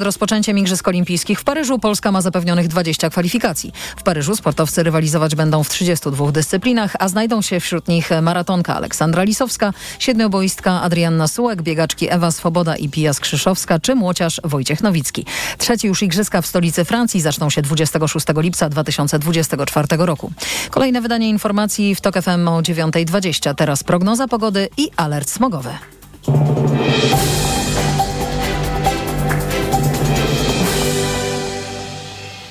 Rozpoczęciem Igrzysk Olimpijskich w Paryżu Polska ma zapewnionych 20 kwalifikacji. W Paryżu sportowcy rywalizować będą w 32 dyscyplinach, a znajdą się wśród nich maratonka Aleksandra Lisowska, siedmioboistka Adrianna Sułek, biegaczki Ewa Swoboda i Pija Skrzyszowska czy młociarz Wojciech Nowicki. Trzeci już Igrzyska w stolicy Francji zaczną się 26 lipca 2024 roku. Kolejne wydanie informacji w TOK FM o 9.20. Teraz prognoza pogody i alert smogowy.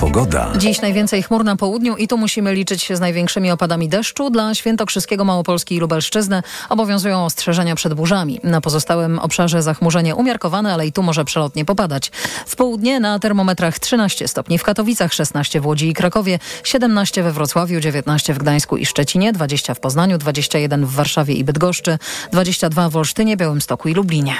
Pogoda. Dziś najwięcej chmur na południu i tu musimy liczyć się z największymi opadami deszczu. Dla Świętokrzyskiego, Małopolski i Lubelszczyzny obowiązują ostrzeżenia przed burzami. Na pozostałym obszarze zachmurzenie umiarkowane, ale i tu może przelotnie popadać. W południe na termometrach 13 stopni w Katowicach, 16 w Łodzi i Krakowie, 17 we Wrocławiu, 19 w Gdańsku i Szczecinie, 20 w Poznaniu, 21 w Warszawie i Bydgoszczy, 22 w Olsztynie, Białymstoku i Lublinie.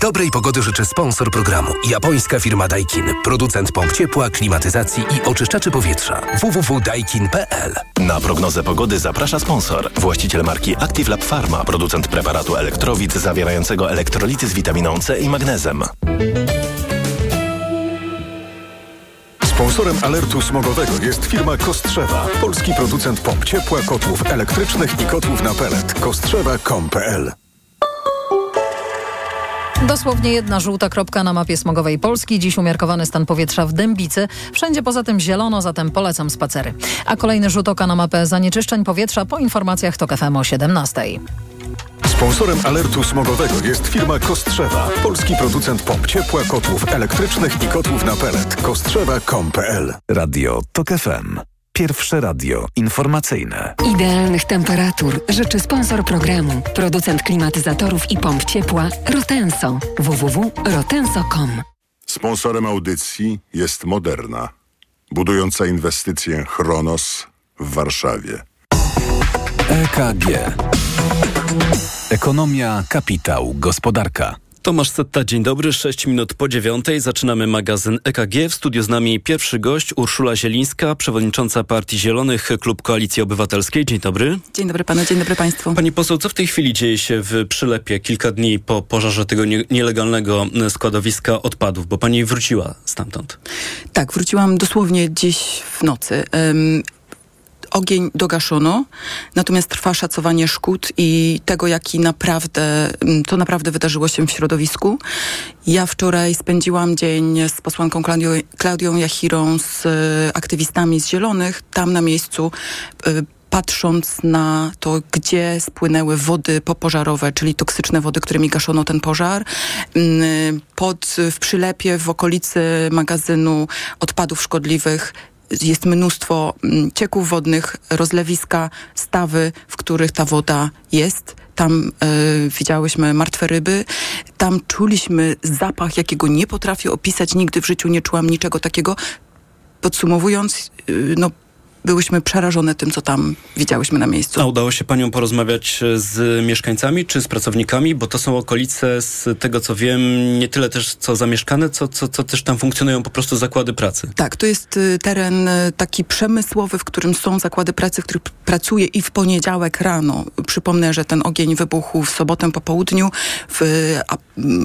Dobrej pogody życzę sponsor programu. Japońska firma Daikin. Producent pomp ciepła, klimatyzacji i oczyszczaczy powietrza. www.daikin.pl Na prognozę pogody zaprasza sponsor. Właściciel marki Active Lab Pharma. Producent preparatu elektrowid zawierającego elektrolity z witaminą C i magnezem. Sponsorem alertu smogowego jest firma Kostrzewa. Polski producent pomp ciepła, kotłów elektrycznych i kotłów na pelet. Kostrzewa.com.pl Dosłownie jedna żółta kropka na mapie smogowej Polski. Dziś umiarkowany stan powietrza w Dębicy. Wszędzie poza tym zielono, zatem polecam spacery. A kolejny rzut oka na mapę zanieczyszczeń powietrza po informacjach TOK FM o 17. Sponsorem alertu smogowego jest firma Kostrzewa. Polski producent pomp ciepła, kotłów elektrycznych i kotłów na pelet. Kostrzewa.com.pl Radio TOK FM. Pierwsze radio informacyjne. Idealnych temperatur życzy sponsor programu, producent klimatyzatorów i pomp ciepła Rotenso. www.rotenso.com. Sponsorem audycji jest Moderna, budująca inwestycję Chronos w Warszawie. EKG. Ekonomia, kapitał, gospodarka. Tomasz Setta, dzień dobry. 6 minut po dziewiątej zaczynamy magazyn EKG. W studiu z nami pierwszy gość Urszula Zielińska, przewodnicząca Partii Zielonych, Klub Koalicji Obywatelskiej. Dzień dobry. Dzień dobry panu, dzień dobry państwu. Pani poseł, co w tej chwili dzieje się w Przylepie kilka dni po pożarze tego nie nielegalnego składowiska odpadów? Bo pani wróciła stamtąd. Tak, wróciłam dosłownie dziś w nocy. Ogień dogaszono, natomiast trwa szacowanie szkód i tego, jaki naprawdę, to naprawdę wydarzyło się w środowisku. Ja wczoraj spędziłam dzień z posłanką Klaudią, Klaudią Jachirą, z aktywistami z Zielonych, tam na miejscu patrząc na to, gdzie spłynęły wody popożarowe, czyli toksyczne wody, którymi gaszono ten pożar. Pod, w Przylepie, w okolicy magazynu odpadów szkodliwych jest mnóstwo cieków wodnych, rozlewiska, stawy, w których ta woda jest. Tam y, widziałyśmy martwe ryby, tam czuliśmy zapach, jakiego nie potrafię opisać, nigdy w życiu nie czułam niczego takiego. Podsumowując, y, no byłyśmy przerażone tym, co tam widziałyśmy na miejscu. A udało się panią porozmawiać z mieszkańcami czy z pracownikami? Bo to są okolice, z tego co wiem, nie tyle też co zamieszkane, co, co, co też tam funkcjonują po prostu zakłady pracy. Tak, to jest teren taki przemysłowy, w którym są zakłady pracy, w których pracuje i w poniedziałek rano. Przypomnę, że ten ogień wybuchł w sobotę po południu. W,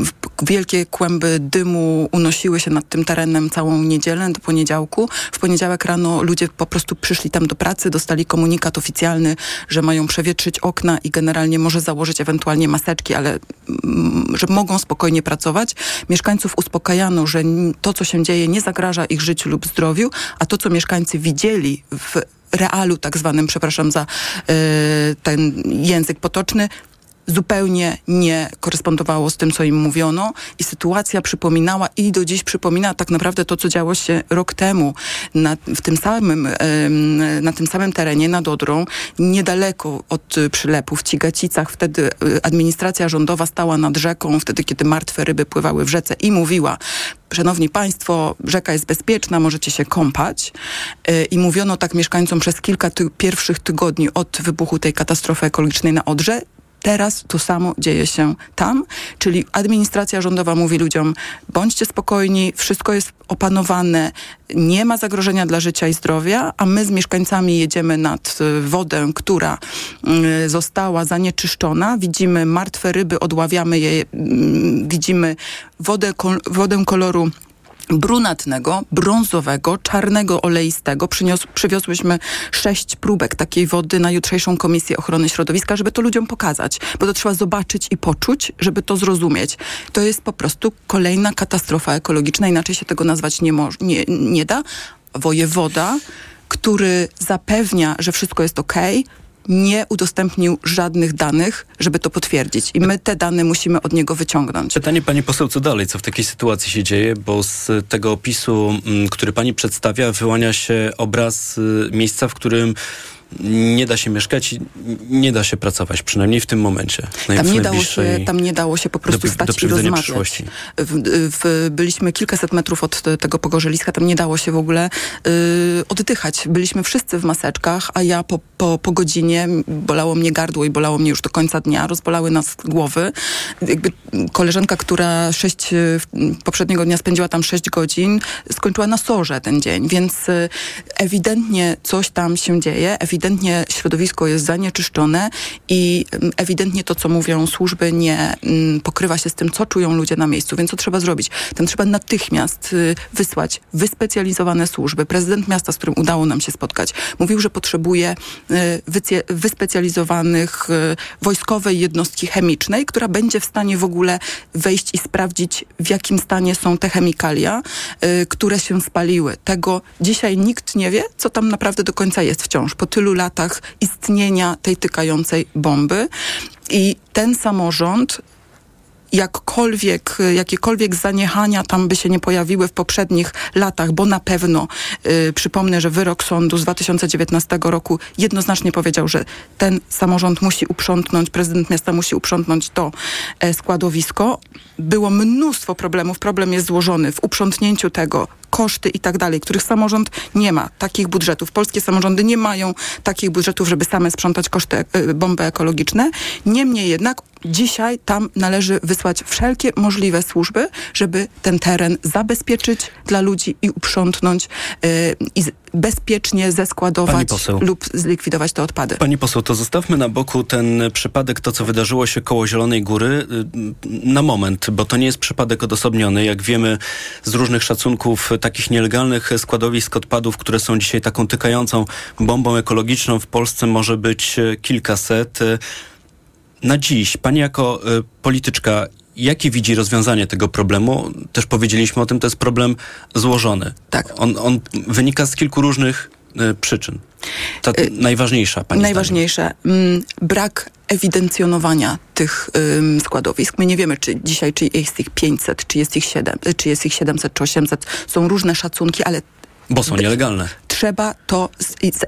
w wielkie kłęby dymu unosiły się nad tym terenem całą niedzielę do poniedziałku. W poniedziałek rano ludzie po prostu przyszli tam do pracy, dostali komunikat oficjalny, że mają przewietrzyć okna i generalnie może założyć ewentualnie maseczki, ale mm, że mogą spokojnie pracować. Mieszkańców uspokajano, że to, co się dzieje, nie zagraża ich życiu lub zdrowiu, a to, co mieszkańcy widzieli w realu tak zwanym, przepraszam za yy, ten język potoczny, zupełnie nie korespondowało z tym, co im mówiono i sytuacja przypominała i do dziś przypomina tak naprawdę to, co działo się rok temu na, w tym samym, na tym samym terenie nad Odrą, niedaleko od przylepu w Cigacicach. Wtedy e, administracja rządowa stała nad rzeką, wtedy kiedy martwe ryby pływały w rzece i mówiła, Szanowni Państwo, rzeka jest bezpieczna, możecie się kąpać. E, I mówiono tak mieszkańcom przez kilka ty pierwszych tygodni od wybuchu tej katastrofy ekologicznej na Odrze Teraz to samo dzieje się tam, czyli administracja rządowa mówi ludziom, bądźcie spokojni, wszystko jest opanowane, nie ma zagrożenia dla życia i zdrowia, a my z mieszkańcami jedziemy nad y, wodę, która y, została zanieczyszczona, widzimy martwe ryby, odławiamy je, mm, widzimy wodę, wodę koloru brunatnego, brązowego, czarnego, oleistego. Przynios, przywiozłyśmy sześć próbek takiej wody na jutrzejszą Komisję Ochrony Środowiska, żeby to ludziom pokazać, bo to trzeba zobaczyć i poczuć, żeby to zrozumieć. To jest po prostu kolejna katastrofa ekologiczna, inaczej się tego nazwać nie, nie, nie da. Wojewoda, który zapewnia, że wszystko jest ok, nie udostępnił żadnych danych, żeby to potwierdzić. I my te dane musimy od niego wyciągnąć. Pytanie pani poseł, co dalej? Co w takiej sytuacji się dzieje? Bo z tego opisu, mm, który pani przedstawia, wyłania się obraz y, miejsca, w którym nie da się mieszkać i nie da się pracować, przynajmniej w tym momencie. Tam nie, dało się, tam nie dało się po prostu do, stać do i rozmawiać. W, w, byliśmy kilkaset metrów od tego pogorzeliska, tam nie dało się w ogóle y, oddychać. Byliśmy wszyscy w maseczkach, a ja po, po, po godzinie bolało mnie gardło i bolało mnie już do końca dnia, rozbolały nas głowy. Jakby koleżanka, która sześć, poprzedniego dnia spędziła tam sześć godzin, skończyła na sorze ten dzień, więc y, ewidentnie coś tam się dzieje, ewidentnie ewidentnie środowisko jest zanieczyszczone i mm, ewidentnie to, co mówią służby, nie mm, pokrywa się z tym, co czują ludzie na miejscu. Więc co trzeba zrobić? Tam trzeba natychmiast y, wysłać wyspecjalizowane służby. Prezydent miasta, z którym udało nam się spotkać, mówił, że potrzebuje y, wyspecjalizowanych y, wojskowej jednostki chemicznej, która będzie w stanie w ogóle wejść i sprawdzić, w jakim stanie są te chemikalia, które się spaliły. Tego dzisiaj nikt nie wie, co tam naprawdę do końca jest wciąż. Po tylu latach istnienia tej tykającej bomby. I ten samorząd jakkolwiek, jakiekolwiek zaniechania tam by się nie pojawiły w poprzednich latach, bo na pewno y, przypomnę, że wyrok sądu z 2019 roku jednoznacznie powiedział, że ten samorząd musi uprzątnąć, prezydent miasta musi uprzątnąć to e, składowisko. Było mnóstwo problemów. Problem jest złożony w uprzątnięciu tego, koszty i tak dalej, których samorząd nie ma takich budżetów. Polskie samorządy nie mają takich budżetów, żeby same sprzątać koszty e, bomby ekologiczne. Niemniej jednak dzisiaj tam należy wysłać wszelkie możliwe służby, żeby ten teren zabezpieczyć dla ludzi i uprzątnąć yy, i bezpiecznie zeskładować lub zlikwidować te odpady. Pani poseł, to zostawmy na boku ten przypadek, to co wydarzyło się koło Zielonej Góry y, na moment, bo to nie jest przypadek odosobniony. Jak wiemy z różnych szacunków takich nielegalnych składowisk odpadów, które są dzisiaj taką tykającą bombą ekologiczną w Polsce może być kilkaset. Na dziś, pani jako y, polityczka, jakie widzi rozwiązanie tego problemu? Też powiedzieliśmy o tym, to jest problem złożony. Tak. On, on wynika z kilku różnych y, przyczyn. Ta y, najważniejsza, pani Najważniejsza. Mm, brak ewidencjonowania tych ym, składowisk. My nie wiemy, czy dzisiaj, czy jest ich 500, czy jest ich 7, czy jest ich 700, czy 800. Są różne szacunki, ale bo są nielegalne. Trzeba to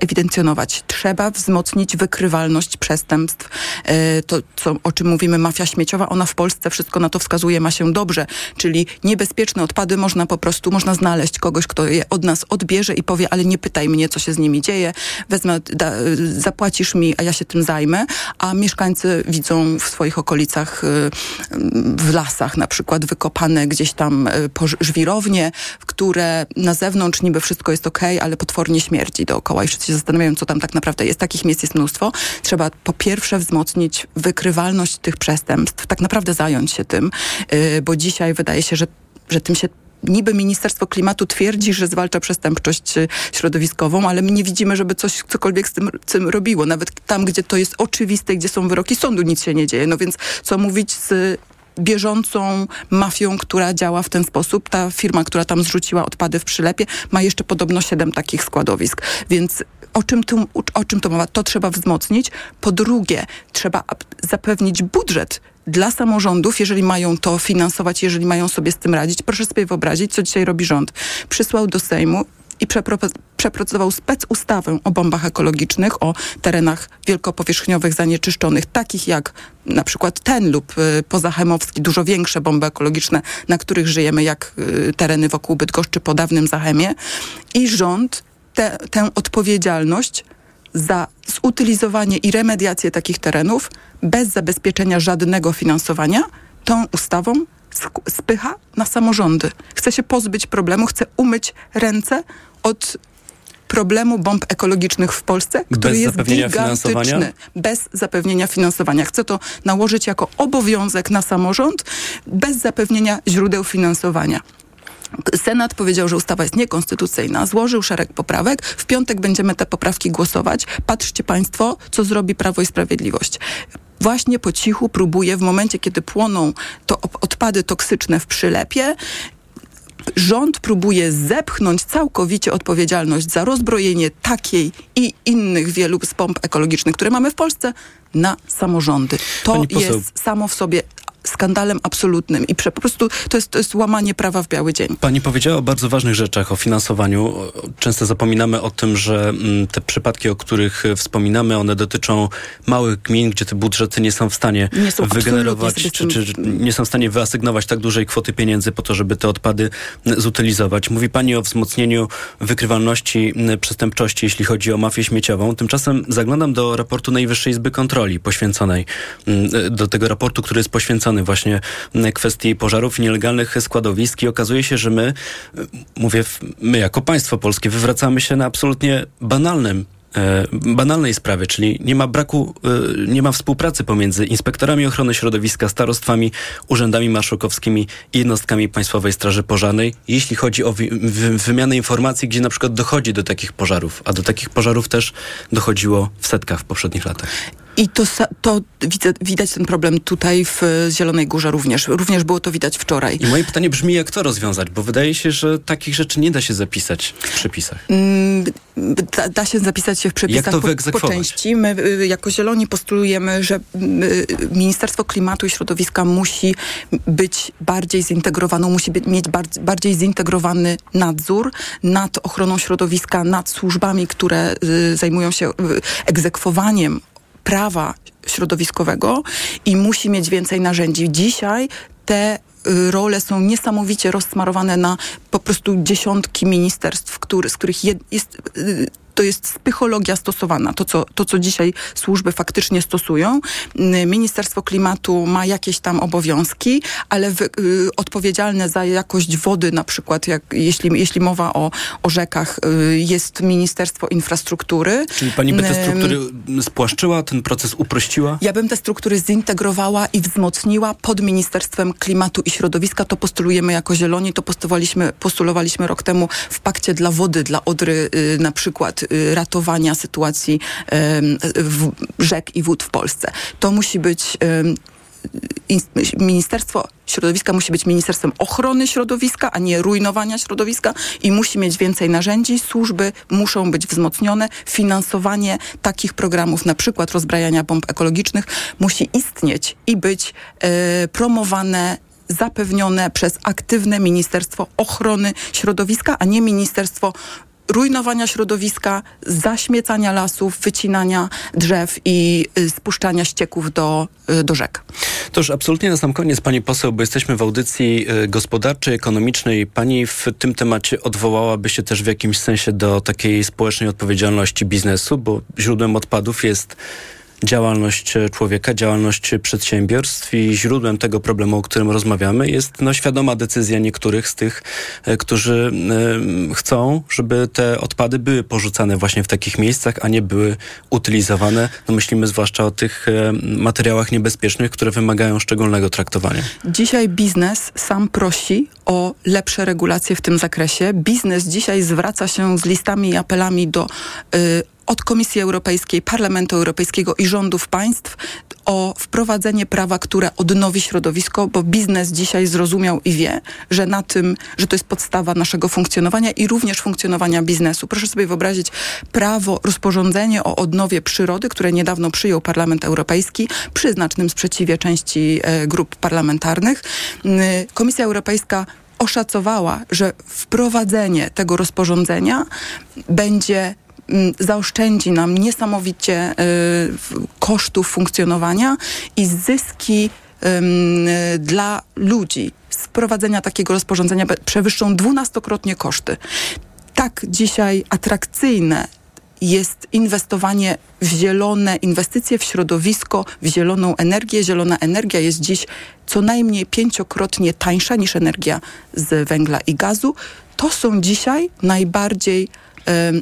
zewidencjonować. Trzeba wzmocnić wykrywalność przestępstw. E, to, co, o czym mówimy, mafia śmieciowa, ona w Polsce wszystko na to wskazuje, ma się dobrze. Czyli niebezpieczne odpady można po prostu, można znaleźć kogoś, kto je od nas odbierze i powie, ale nie pytaj mnie, co się z nimi dzieje. Wezmę, da, zapłacisz mi, a ja się tym zajmę. A mieszkańcy widzą w swoich okolicach, y, w lasach na przykład, wykopane gdzieś tam y, żwirownie, które na zewnątrz niby wszystko jest okay, ale potwornie śmierdzi dookoła i wszyscy się zastanawiają, co tam tak naprawdę jest. Takich miejsc jest mnóstwo. Trzeba po pierwsze wzmocnić wykrywalność tych przestępstw, tak naprawdę zająć się tym, yy, bo dzisiaj wydaje się, że, że tym się niby Ministerstwo Klimatu twierdzi, że zwalcza przestępczość y, środowiskową, ale my nie widzimy, żeby coś cokolwiek z tym, tym robiło. Nawet tam, gdzie to jest oczywiste, gdzie są wyroki sądu, nic się nie dzieje. No więc co mówić z bieżącą mafią, która działa w ten sposób. Ta firma, która tam zrzuciła odpady w przylepie, ma jeszcze podobno siedem takich składowisk. Więc o czym, tu, o czym to mowa? To trzeba wzmocnić. Po drugie, trzeba zapewnić budżet dla samorządów, jeżeli mają to finansować, jeżeli mają sobie z tym radzić. Proszę sobie wyobrazić, co dzisiaj robi rząd. Przysłał do Sejmu i przeprocedował specustawę o bombach ekologicznych, o terenach wielkopowierzchniowych zanieczyszczonych, takich jak na przykład ten lub y, pozachemowski, dużo większe bomby ekologiczne, na których żyjemy, jak y, tereny wokół Bydgoszczy po dawnym Zachemie. I rząd te, tę odpowiedzialność za zutylizowanie i remediację takich terenów bez zabezpieczenia żadnego finansowania tą ustawą spycha na samorządy. Chce się pozbyć problemu, chce umyć ręce od problemu bomb ekologicznych w Polsce, bez który jest zapewnienia gigantyczny. Bez zapewnienia finansowania. Chce to nałożyć jako obowiązek na samorząd, bez zapewnienia źródeł finansowania. Senat powiedział, że ustawa jest niekonstytucyjna, złożył szereg poprawek. W piątek będziemy te poprawki głosować. Patrzcie Państwo, co zrobi Prawo i Sprawiedliwość właśnie po cichu próbuje w momencie, kiedy płoną to odpady toksyczne w przylepie, rząd próbuje zepchnąć całkowicie odpowiedzialność za rozbrojenie takiej i innych wielu z pomp ekologicznych, które mamy w Polsce, na samorządy. To jest samo w sobie skandalem absolutnym i po prostu to jest, to jest łamanie prawa w biały dzień. Pani powiedziała o bardzo ważnych rzeczach, o finansowaniu. Często zapominamy o tym, że mm, te przypadki, o których wspominamy, one dotyczą małych gmin, gdzie te budżety nie są w stanie są wygenerować, czy, czy, nie są w stanie wyasygnować tak dużej kwoty pieniędzy po to, żeby te odpady zutylizować. Mówi Pani o wzmocnieniu wykrywalności przestępczości, jeśli chodzi o mafię śmieciową. Tymczasem zaglądam do raportu Najwyższej Izby Kontroli poświęconej, do tego raportu, który jest poświęcony właśnie kwestii pożarów i nielegalnych składowisk i okazuje się, że my, mówię my jako państwo polskie, wywracamy się na absolutnie banalnym e, banalnej sprawie, czyli nie ma braku, e, nie ma współpracy pomiędzy inspektorami ochrony środowiska, starostwami, urzędami marszałkowskimi i jednostkami Państwowej Straży Pożarnej, jeśli chodzi o wy, wy, wymianę informacji, gdzie na przykład dochodzi do takich pożarów, a do takich pożarów też dochodziło w setkach w poprzednich latach. I to, to widać ten problem tutaj w Zielonej Górze również. Również było to widać wczoraj. I moje pytanie brzmi, jak to rozwiązać? Bo wydaje się, że takich rzeczy nie da się zapisać w przepisach. Mm, da, da, się zapisać się w przepisach jak to po, po części. My y, jako Zieloni postulujemy, że y, Ministerstwo Klimatu i Środowiska musi być bardziej zintegrowane, musi mieć bardziej zintegrowany nadzór nad ochroną środowiska, nad służbami, które y, zajmują się egzekwowaniem prawa środowiskowego i musi mieć więcej narzędzi. Dzisiaj te y, role są niesamowicie rozsmarowane na po prostu dziesiątki ministerstw, który, z których jed, jest y, to jest psychologia stosowana, to co, to co dzisiaj służby faktycznie stosują. Ministerstwo Klimatu ma jakieś tam obowiązki, ale w, y, odpowiedzialne za jakość wody, na przykład jak, jeśli, jeśli mowa o, o rzekach, y, jest Ministerstwo Infrastruktury. Czyli pani by te struktury spłaszczyła, ten proces uprościła? Ja bym te struktury zintegrowała i wzmocniła pod Ministerstwem Klimatu i Środowiska. To postulujemy jako Zieloni, to postulowaliśmy, postulowaliśmy rok temu w Pakcie dla Wody, dla Odry y, na przykład Y, ratowania sytuacji rzek i wód w Polsce. To musi być Ministerstwo Środowiska musi być Ministerstwem Ochrony Środowiska, a nie rujnowania środowiska i musi mieć więcej narzędzi. Służby muszą być wzmocnione. Finansowanie takich programów, na przykład rozbrajania bomb ekologicznych, musi istnieć i być e, promowane zapewnione przez aktywne Ministerstwo Ochrony Środowiska, a nie Ministerstwo rujnowania środowiska, zaśmiecania lasów, wycinania drzew i y, spuszczania ścieków do, y, do rzek. To już absolutnie na sam koniec, pani poseł, bo jesteśmy w audycji y, gospodarczej, ekonomicznej. Pani w tym temacie odwołałaby się też w jakimś sensie do takiej społecznej odpowiedzialności biznesu, bo źródłem odpadów jest działalność człowieka, działalność przedsiębiorstw i źródłem tego problemu, o którym rozmawiamy, jest no, świadoma decyzja niektórych z tych, e, którzy y, chcą, żeby te odpady były porzucane właśnie w takich miejscach, a nie były utylizowane. No, myślimy zwłaszcza o tych materiałach niebezpiecznych, które wymagają szczególnego traktowania. Dzisiaj biznes sam prosi o lepsze regulacje w tym zakresie. Biznes dzisiaj zwraca się z listami i apelami do y, od Komisji Europejskiej, Parlamentu Europejskiego i rządów państw o wprowadzenie prawa, które odnowi środowisko, bo biznes dzisiaj zrozumiał i wie, że na tym, że to jest podstawa naszego funkcjonowania i również funkcjonowania biznesu. Proszę sobie wyobrazić prawo, rozporządzenie o odnowie przyrody, które niedawno przyjął Parlament Europejski przy znacznym sprzeciwie części e, grup parlamentarnych. Komisja Europejska oszacowała, że wprowadzenie tego rozporządzenia będzie zaoszczędzi nam niesamowicie y, kosztów funkcjonowania i zyski dla ludzi z prowadzenia takiego rozporządzenia przewyższą dwunastokrotnie koszty. Tak dzisiaj atrakcyjne jest inwestowanie w zielone inwestycje, w środowisko, w zieloną energię. Zielona energia jest dziś co najmniej pięciokrotnie tańsza niż energia z węgla i gazu. To są dzisiaj najbardziej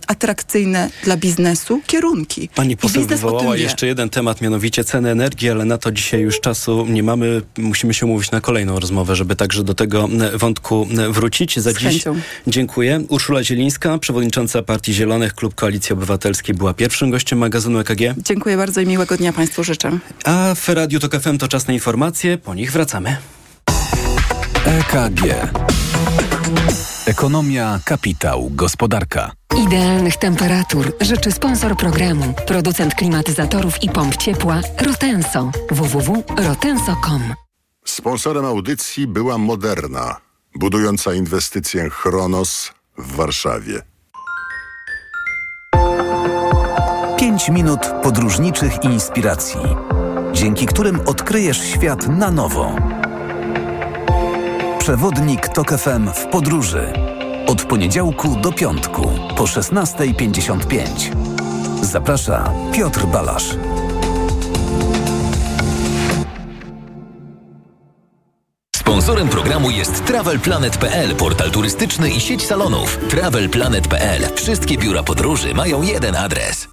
atrakcyjne dla biznesu kierunki. Pani poseł wywołała jeszcze jeden temat, mianowicie ceny energii, ale na to dzisiaj już czasu nie mamy. Musimy się umówić na kolejną rozmowę, żeby także do tego wątku wrócić. Za Z dziś chęcią. dziękuję. Urszula Zielińska, przewodnicząca Partii Zielonych, Klub Koalicji Obywatelskiej, była pierwszym gościem magazynu EKG. Dziękuję bardzo i miłego dnia Państwu życzę. A w Radiu Tok FM to czas na informacje, po nich wracamy. EKG. Ekonomia, kapitał, gospodarka. Idealnych temperatur życzy sponsor programu, producent klimatyzatorów i pomp ciepła Rotenso. www.rotenso.com Sponsorem audycji była Moderna, budująca inwestycję Chronos w Warszawie. 5 minut podróżniczych inspiracji, dzięki którym odkryjesz świat na nowo. Przewodnik TOK FM w podróży. Od poniedziałku do piątku po 16.55. Zaprasza Piotr Balasz. Sponsorem programu jest TravelPlanet.pl, portal turystyczny i sieć salonów. TravelPlanet.pl. Wszystkie biura podróży mają jeden adres.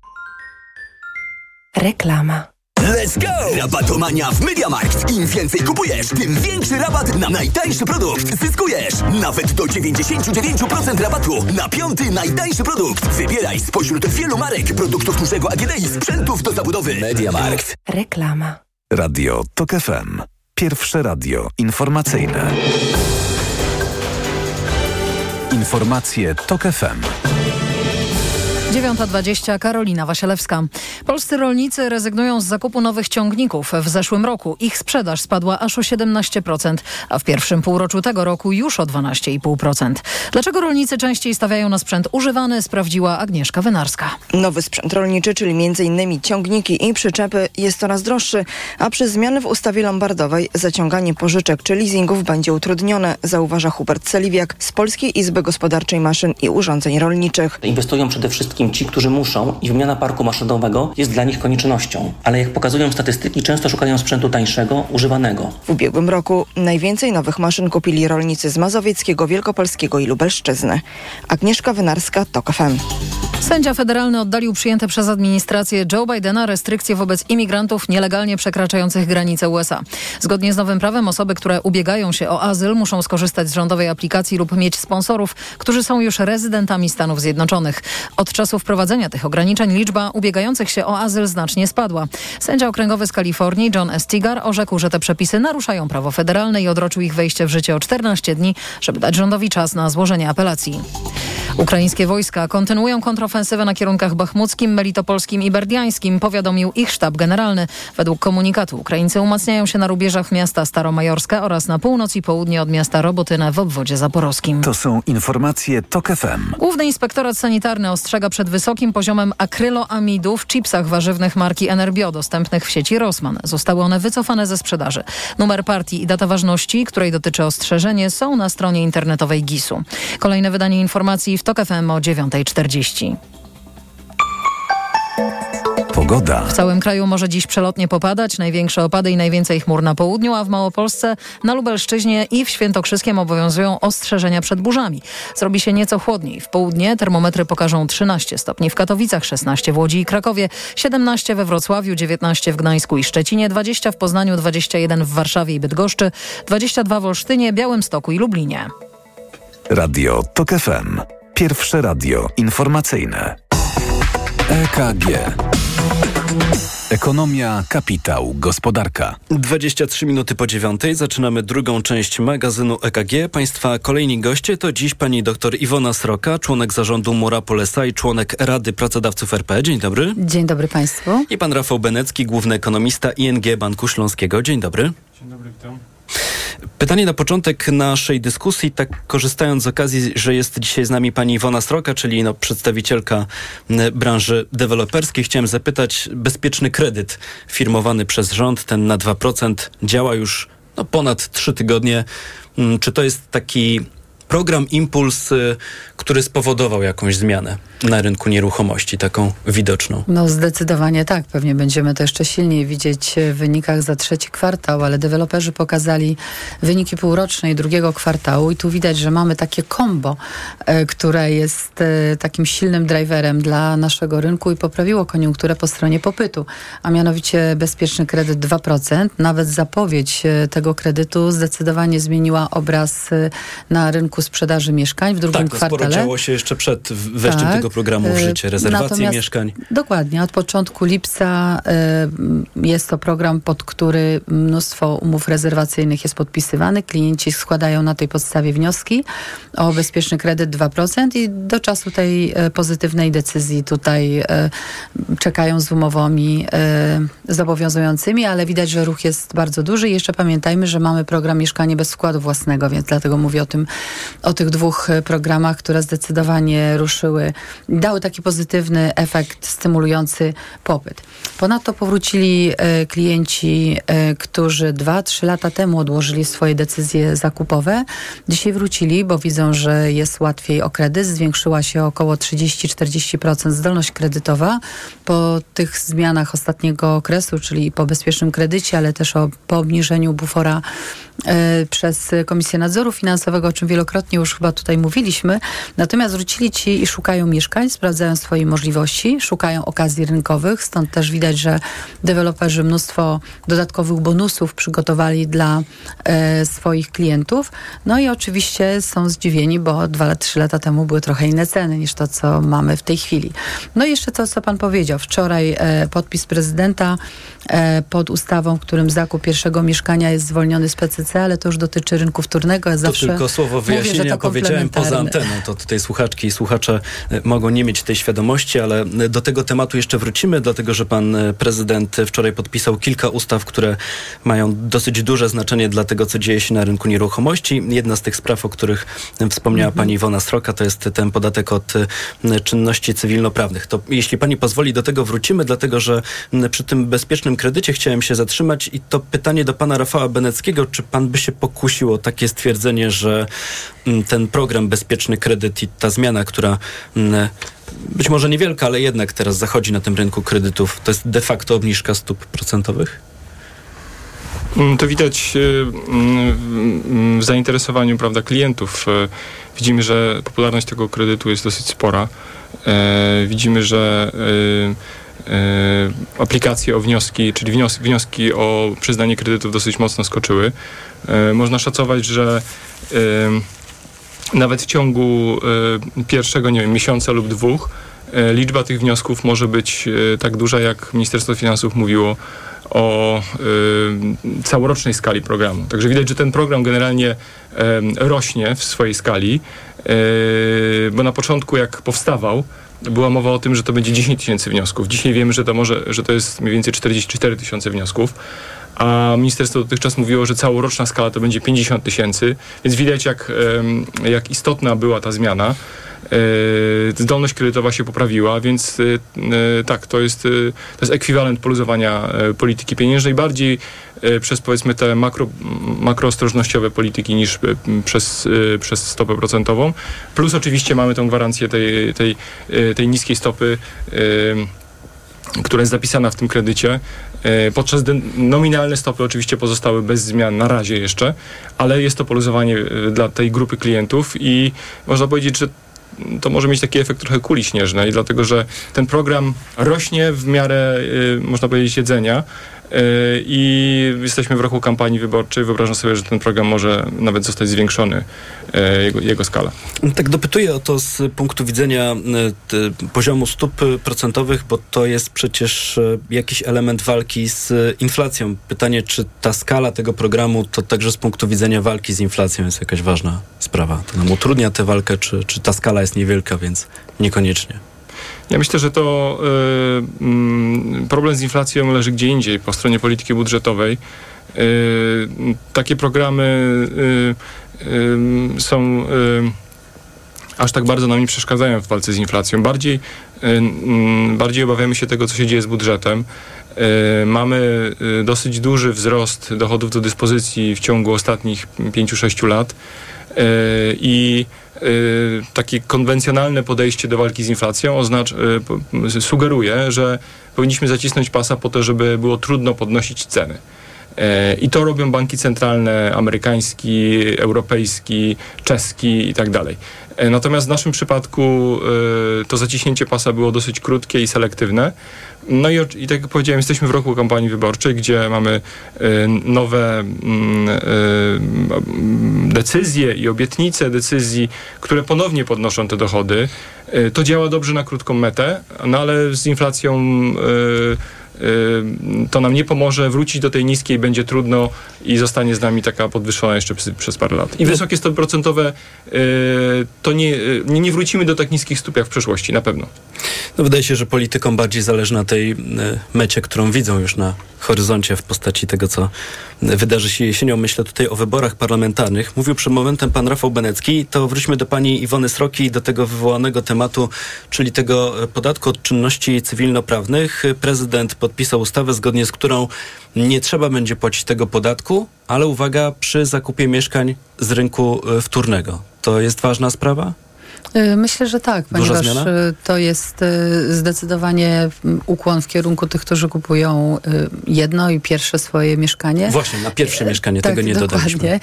Reklama. Let's go! Rabatomania w MediaMarkt. Im więcej kupujesz, tym większy rabat na najtańszy produkt. Zyskujesz nawet do 99% rabatu na piąty najtańszy produkt. Wybieraj spośród wielu marek, produktów dużego AGD i sprzętów do zabudowy. MediaMarkt. Reklama. Radio TOK FM. Pierwsze radio informacyjne. Informacje TOK FM. 9.20 Karolina Wasielewska. Polscy rolnicy rezygnują z zakupu nowych ciągników. W zeszłym roku ich sprzedaż spadła aż o 17%, a w pierwszym półroczu tego roku już o 12,5%. Dlaczego rolnicy częściej stawiają na sprzęt używany, sprawdziła Agnieszka Wynarska. Nowy sprzęt rolniczy, czyli m.in. ciągniki i przyczepy jest coraz droższy, a przez zmiany w ustawie lombardowej zaciąganie pożyczek czy leasingów będzie utrudnione, zauważa Hubert Celiwiak z Polskiej Izby Gospodarczej Maszyn i Urządzeń Rolniczych. Inwestują przede wszystkim ci, którzy muszą i wymiana parku maszynowego jest dla nich koniecznością. Ale jak pokazują statystyki, często szukają sprzętu tańszego, używanego. W ubiegłym roku najwięcej nowych maszyn kupili rolnicy z Mazowieckiego, Wielkopolskiego i Lubelszczyzny. Agnieszka Wynarska, TOK FM. Sędzia federalny oddalił przyjęte przez administrację Joe Bidena restrykcje wobec imigrantów nielegalnie przekraczających granice USA. Zgodnie z nowym prawem osoby, które ubiegają się o azyl muszą skorzystać z rządowej aplikacji lub mieć sponsorów, którzy są już rezydentami Stanów Zjednoczonych. Od czasu wprowadzenia tych ograniczeń liczba ubiegających się o azyl znacznie spadła. Sędzia okręgowy z Kalifornii John Estigar orzekł, że te przepisy naruszają prawo federalne i odroczył ich wejście w życie o 14 dni, żeby dać rządowi czas na złożenie apelacji. Ukraińskie wojska kontynuują kontrofensywę na kierunkach bachmuckim, melitopolskim i berdiańskim, powiadomił ich sztab generalny. Według komunikatu Ukraińcy umacniają się na rubieżach miasta Staromajorska oraz na północ i południe od miasta Robotyna w obwodzie zaporowskim. To są informacje TOK FM. Główny Inspektorat Sanitarny ostrzega przed wysokim poziomem akryloamidu w chipsach warzywnych marki Enerbio dostępnych w sieci Rossmann. Zostały one wycofane ze sprzedaży. Numer partii i data ważności, której dotyczy ostrzeżenie, są na stronie internetowej GIS-u. Kolejne wydanie informacji w TOK FM o 9.40. Pogoda. W całym kraju może dziś przelotnie popadać. Największe opady i najwięcej chmur na południu, a w Małopolsce, na Lubelszczyźnie i w Świętokrzyskiem obowiązują ostrzeżenia przed burzami. Zrobi się nieco chłodniej. W południe termometry pokażą 13 stopni w Katowicach, 16 w Łodzi i Krakowie, 17 we Wrocławiu, 19 w Gdańsku i Szczecinie, 20 w Poznaniu, 21 w Warszawie i Bydgoszczy, 22 w Olsztynie, Białymstoku i Lublinie. Radio TOK FM. Pierwsze radio informacyjne. EKG. Ekonomia, kapitał, gospodarka. 23 minuty po dziewiątej zaczynamy drugą część magazynu EKG. Państwa kolejni goście to dziś pani dr Iwona Sroka, członek zarządu Mura Polesa i członek Rady Pracodawców RP. Dzień dobry. Dzień dobry Państwu. I pan Rafał Benecki, główny ekonomista ING Banku Śląskiego. Dzień dobry. Dzień dobry, witam. Pytanie na początek naszej dyskusji, tak korzystając z okazji, że jest dzisiaj z nami pani Iwona Sroka, czyli no, przedstawicielka branży deweloperskiej. Chciałem zapytać, bezpieczny kredyt firmowany przez rząd, ten na 2% działa już no, ponad 3 tygodnie. Czy to jest taki program Impuls, y, który spowodował jakąś zmianę na rynku nieruchomości, taką widoczną. No zdecydowanie tak. Pewnie będziemy to jeszcze silniej widzieć w wynikach za trzeci kwartał, ale deweloperzy pokazali wyniki półroczne i drugiego kwartału i tu widać, że mamy takie kombo, e, które jest e, takim silnym driverem dla naszego rynku i poprawiło koniunkturę po stronie popytu, a mianowicie bezpieczny kredyt 2%. Nawet zapowiedź e, tego kredytu zdecydowanie zmieniła obraz na rynku sprzedaży mieszkań w drugim tak, kwartale. Tak, działo się jeszcze przed wejściem tak, tego programu w życie, rezerwacje mieszkań. Dokładnie, od początku lipca jest to program, pod który mnóstwo umów rezerwacyjnych jest podpisywanych. Klienci składają na tej podstawie wnioski o bezpieczny kredyt 2% i do czasu tej e, pozytywnej decyzji tutaj e, czekają z umowami e, zobowiązującymi, ale widać, że ruch jest bardzo duży. I jeszcze pamiętajmy, że mamy program Mieszkanie bez wkładu własnego, więc dlatego mówię o tym, o tych dwóch programach, które zdecydowanie ruszyły, dały taki pozytywny efekt stymulujący popyt. Ponadto powrócili klienci, którzy 2-3 lata temu odłożyli swoje decyzje zakupowe. Dzisiaj wrócili, bo widzą, że jest łatwiej o kredyt. Zwiększyła się około 30-40% zdolność kredytowa po tych zmianach ostatniego okresu, czyli po bezpiecznym kredycie, ale też o, po obniżeniu bufora e, przez Komisję Nadzoru Finansowego, o czym wielokrotnie już chyba tutaj mówiliśmy. Natomiast wrócili ci i szukają mieszkań, sprawdzają swoje możliwości, szukają okazji rynkowych, stąd też widać, że deweloperzy mnóstwo dodatkowych bonusów przygotowali dla e, swoich klientów. No i oczywiście są zdziwieni, bo dwa, trzy lata temu były trochę inne ceny niż to, co mamy w tej chwili. No i jeszcze to, co pan powiedział. Wczoraj e, podpis prezydenta pod ustawą, w którym zakup pierwszego mieszkania jest zwolniony z PCC, ale to już dotyczy rynku wtórnego. Ja to zawsze tylko słowo wyjaśnienia powiedziałem poza anteną. To tutaj słuchaczki i słuchacze e, mogą nie mieć tej świadomości, ale e, do tego tematu jeszcze wrócimy, dlatego że pan e, prezydent wczoraj podpisał kilka ustaw, które mają dosyć duże znaczenie dla tego, co dzieje się na rynku nieruchomości. Jedna z tych spraw, o których wspomniała mhm. pani Iwona Stroka, to jest ten podatek od czynności cywilnoprawnych. To jeśli pani pozwoli, do tego wrócimy, dlatego że przy tym bezpiecznym kredycie chciałem się zatrzymać i to pytanie do pana Rafała Beneckiego, czy pan by się pokusił o takie stwierdzenie, że ten program Bezpieczny Kredyt i ta zmiana, która być może niewielka, ale jednak teraz zachodzi na tym rynku kredytów, to jest de facto obniżka stóp procentowych? Mm, to widać mm, w zainteresowaniu prawda, klientów. Y, widzimy, że popularność tego kredytu jest dosyć spora. Y, widzimy, że aplikacje o wnioski, czyli wnioski o przyznanie kredytów dosyć mocno skoczyły. Można szacować, że nawet w ciągu pierwszego nie wiem, miesiąca lub dwóch liczba tych wniosków może być tak duża, jak Ministerstwo Finansów mówiło o y, całorocznej skali programu. Także widać, że ten program generalnie y, rośnie w swojej skali, y, bo na początku jak powstawał, była mowa o tym, że to będzie 10 tysięcy wniosków. Dzisiaj wiemy, że to, może, że to jest mniej więcej 44 tysiące wniosków, a ministerstwo dotychczas mówiło, że całoroczna skala to będzie 50 tysięcy, więc widać jak, jak istotna była ta zmiana. E, zdolność kredytowa się poprawiła, więc e, e, tak, to jest, to jest ekwiwalent poluzowania polityki pieniężnej bardziej przez powiedzmy te makro, makroostrożnościowe polityki niż przez, przez stopę procentową. Plus oczywiście mamy tą gwarancję tej, tej, tej niskiej stopy która jest zapisana w tym kredycie, podczas nominalne stopy oczywiście pozostały bez zmian na razie jeszcze, ale jest to poluzowanie dla tej grupy klientów i można powiedzieć, że to może mieć taki efekt trochę kuli śnieżnej, dlatego że ten program rośnie w miarę, y, można powiedzieć, jedzenia. Y, I jesteśmy w roku kampanii wyborczej. Wyobrażam sobie, że ten program może nawet zostać zwiększony, y, jego, jego skala. Tak dopytuję o to z punktu widzenia poziomu stóp procentowych, bo to jest przecież jakiś element walki z inflacją. Pytanie, czy ta skala tego programu to także z punktu widzenia walki z inflacją jest jakaś ważna sprawa? To nam utrudnia tę walkę, czy, czy ta skala jest niewielka, więc niekoniecznie? Ja myślę, że to y, y, problem z inflacją leży gdzie indziej, po stronie polityki budżetowej. Y, takie programy y, y, są aż tak bardzo nam nie przeszkadzają w walce z inflacją. Bardziej, bardziej obawiamy się tego, co się dzieje z budżetem. Mamy dosyć duży wzrost dochodów do dyspozycji w ciągu ostatnich 5-6 lat. I takie konwencjonalne podejście do walki z inflacją oznacz, sugeruje, że powinniśmy zacisnąć pasa po to, żeby było trudno podnosić ceny. I to robią banki centralne amerykański, europejski, czeski i tak dalej. Natomiast w naszym przypadku to zaciśnięcie pasa było dosyć krótkie i selektywne. No i, i tak jak powiedziałem, jesteśmy w roku kampanii wyborczej, gdzie mamy nowe decyzje i obietnice decyzji, które ponownie podnoszą te dochody. To działa dobrze na krótką metę, no ale z inflacją to nam nie pomoże, wrócić do tej niskiej będzie trudno i zostanie z nami taka podwyższona jeszcze przez, przez parę lat. I no. wysokie stopy procentowe to nie, nie wrócimy do tak niskich stóp jak w przeszłości, na pewno. No wydaje się, że politykom bardziej zależy na tej mecie, którą widzą już na horyzoncie w postaci tego, co wydarzy się jesienią. Myślę tutaj o wyborach parlamentarnych. Mówił przed momentem pan Rafał Benecki. To wróćmy do pani Iwony Sroki i do tego wywołanego tematu, czyli tego podatku od czynności cywilnoprawnych. Prezydent podpisał ustawę, zgodnie z którą nie trzeba będzie płacić tego podatku, ale uwaga, przy zakupie mieszkań z rynku wtórnego. To jest ważna sprawa? Myślę, że tak, ponieważ to jest zdecydowanie ukłon w kierunku tych, którzy kupują jedno i pierwsze swoje mieszkanie. Właśnie, na pierwsze mieszkanie, tak, tego nie dokładnie. dodaliśmy.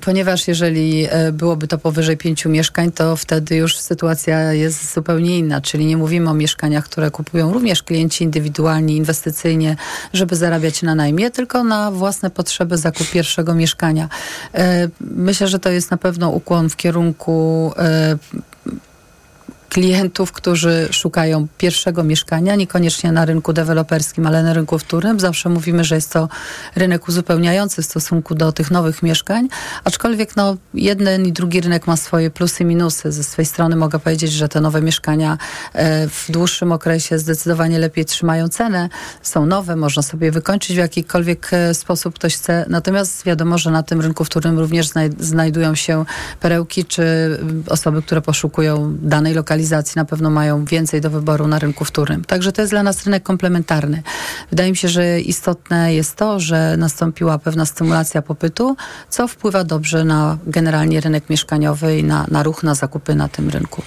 Ponieważ jeżeli byłoby to powyżej pięciu mieszkań, to wtedy już sytuacja jest zupełnie inna, czyli nie mówimy o mieszkaniach, które kupują również klienci indywidualni, inwestycyjnie, żeby zarabiać na najmie, tylko na własne potrzeby zakup pierwszego mieszkania. Myślę, że to jest na pewno ukłon w kierunku klientów, którzy szukają pierwszego mieszkania, niekoniecznie na rynku deweloperskim, ale na rynku wtórnym. Zawsze mówimy, że jest to rynek uzupełniający w stosunku do tych nowych mieszkań, aczkolwiek no, jeden i drugi rynek ma swoje plusy i minusy. Ze swojej strony mogę powiedzieć, że te nowe mieszkania w dłuższym okresie zdecydowanie lepiej trzymają cenę, są nowe, można sobie wykończyć w jakikolwiek sposób ktoś chce. Natomiast wiadomo, że na tym rynku wtórnym również znajdują się perełki, czy osoby, które poszukują danej lokalizacji na pewno mają więcej do wyboru na rynku wtórnym. Także to jest dla nas rynek komplementarny. Wydaje mi się, że istotne jest to, że nastąpiła pewna stymulacja popytu, co wpływa dobrze na generalnie rynek mieszkaniowy i na, na ruch, na zakupy na tym rynku.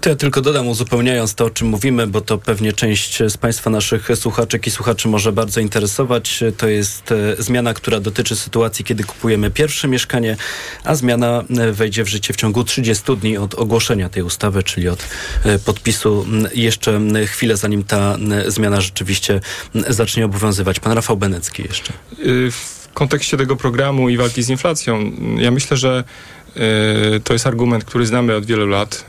To ja tylko dodam, uzupełniając to, o czym mówimy, bo to pewnie część z Państwa naszych słuchaczek i słuchaczy może bardzo interesować. To jest zmiana, która dotyczy sytuacji, kiedy kupujemy pierwsze mieszkanie, a zmiana wejdzie w życie w ciągu 30 dni od ogłoszenia tej ustawy, czyli od podpisu jeszcze chwilę, zanim ta zmiana rzeczywiście zacznie obowiązywać. Pan Rafał Benecki jeszcze. W kontekście tego programu i walki z inflacją, ja myślę, że to jest argument, który znamy od wielu lat.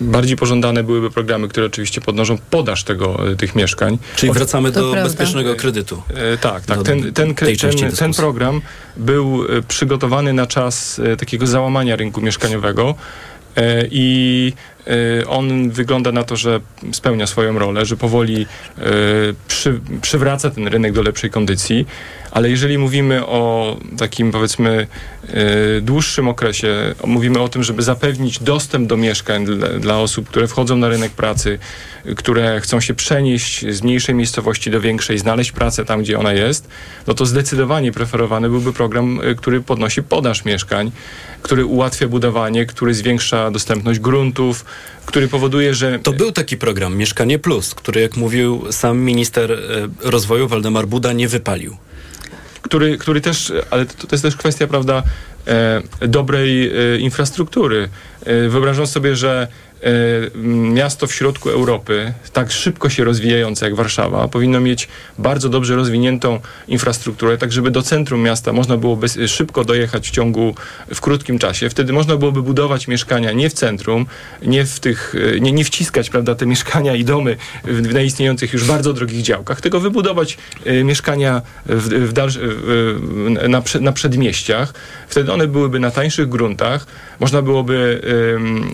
Bardziej pożądane byłyby programy, które oczywiście podnoszą podaż tego, tych mieszkań. Czyli wracamy do prawda. bezpiecznego kredytu. Tak, tak. Ten, ten, ten, ten program był przygotowany na czas takiego załamania rynku mieszkaniowego. I on wygląda na to, że spełnia swoją rolę, że powoli przy, przywraca ten rynek do lepszej kondycji. Ale jeżeli mówimy o takim powiedzmy dłuższym okresie, mówimy o tym, żeby zapewnić dostęp do mieszkań dla, dla osób, które wchodzą na rynek pracy, które chcą się przenieść z mniejszej miejscowości do większej, znaleźć pracę tam, gdzie ona jest, no to zdecydowanie preferowany byłby program, który podnosi podaż mieszkań, który ułatwia budowanie, który zwiększa dostępność gruntów, który powoduje, że... To był taki program Mieszkanie Plus, który jak mówił sam minister rozwoju Waldemar Buda nie wypalił. Który, który też, ale to, to jest też kwestia, prawda, e, dobrej e, infrastruktury. E, wyobrażam sobie, że miasto w środku Europy, tak szybko się rozwijające jak Warszawa, powinno mieć bardzo dobrze rozwiniętą infrastrukturę, tak żeby do centrum miasta można było bez, szybko dojechać w ciągu, w krótkim czasie. Wtedy można byłoby budować mieszkania nie w centrum, nie w tych, nie, nie wciskać, prawda, te mieszkania i domy w, istniejących już bardzo drogich działkach, tylko wybudować y, mieszkania w, w na, na przedmieściach. Wtedy one byłyby na tańszych gruntach, można byłoby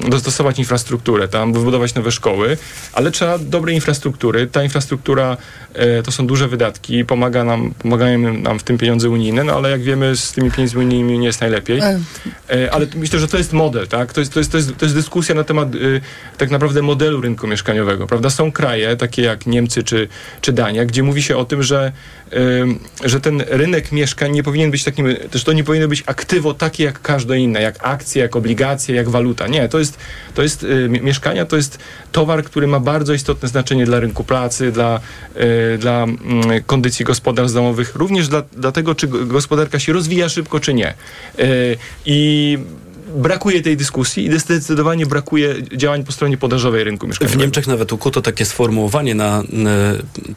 dostosować infrastrukturę infrastrukturę, tam wybudować nowe szkoły, ale trzeba dobrej infrastruktury. Ta infrastruktura e, to są duże wydatki, pomaga nam, pomagają nam w tym pieniądze unijne, no ale jak wiemy z tymi pieniędzmi unijnymi nie jest najlepiej. E, ale myślę, że to jest model, tak? To jest, to jest, to jest, to jest dyskusja na temat y, tak naprawdę modelu rynku mieszkaniowego, prawda? Są kraje, takie jak Niemcy czy, czy Dania, gdzie mówi się o tym, że, y, że ten rynek mieszkań nie powinien być takim, też to nie powinno być aktywo takie jak każde inne, jak akcje, jak obligacje, jak waluta. Nie, to jest, to jest y, mieszkania, to jest towar, który ma bardzo istotne znaczenie dla rynku pracy, dla, y, dla y, kondycji gospodarstw domowych, również dla, dla tego, czy gospodarka się rozwija szybko, czy nie. Y, I brakuje tej dyskusji i zdecydowanie brakuje działań po stronie podażowej rynku mieszkaniowego. W Niemczech nawet ukuto takie sformułowanie na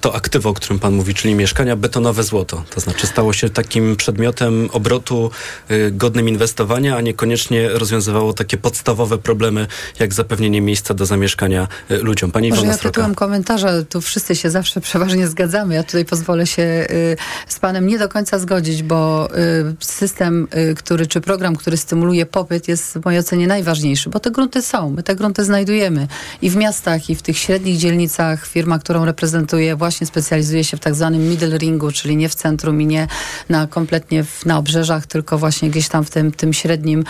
to aktywo, o którym pan mówi, czyli mieszkania, betonowe złoto. To znaczy stało się takim przedmiotem obrotu y, godnym inwestowania, a niekoniecznie rozwiązywało takie podstawowe problemy, jak zapewnienie miejsca do zamieszkania y, ludziom. Pani Może Iwona ja tytułem komentarza, tu wszyscy się zawsze przeważnie zgadzamy. Ja tutaj pozwolę się y, z panem nie do końca zgodzić, bo system, który, czy program, który stymuluje popyt jest w mojej ocenie najważniejszy, bo te grunty są. My te grunty znajdujemy i w miastach, i w tych średnich dzielnicach. Firma, którą reprezentuję, właśnie specjalizuje się w tak zwanym middle ringu, czyli nie w centrum i nie na kompletnie w, na obrzeżach, tylko właśnie gdzieś tam w tym, tym średnim, e,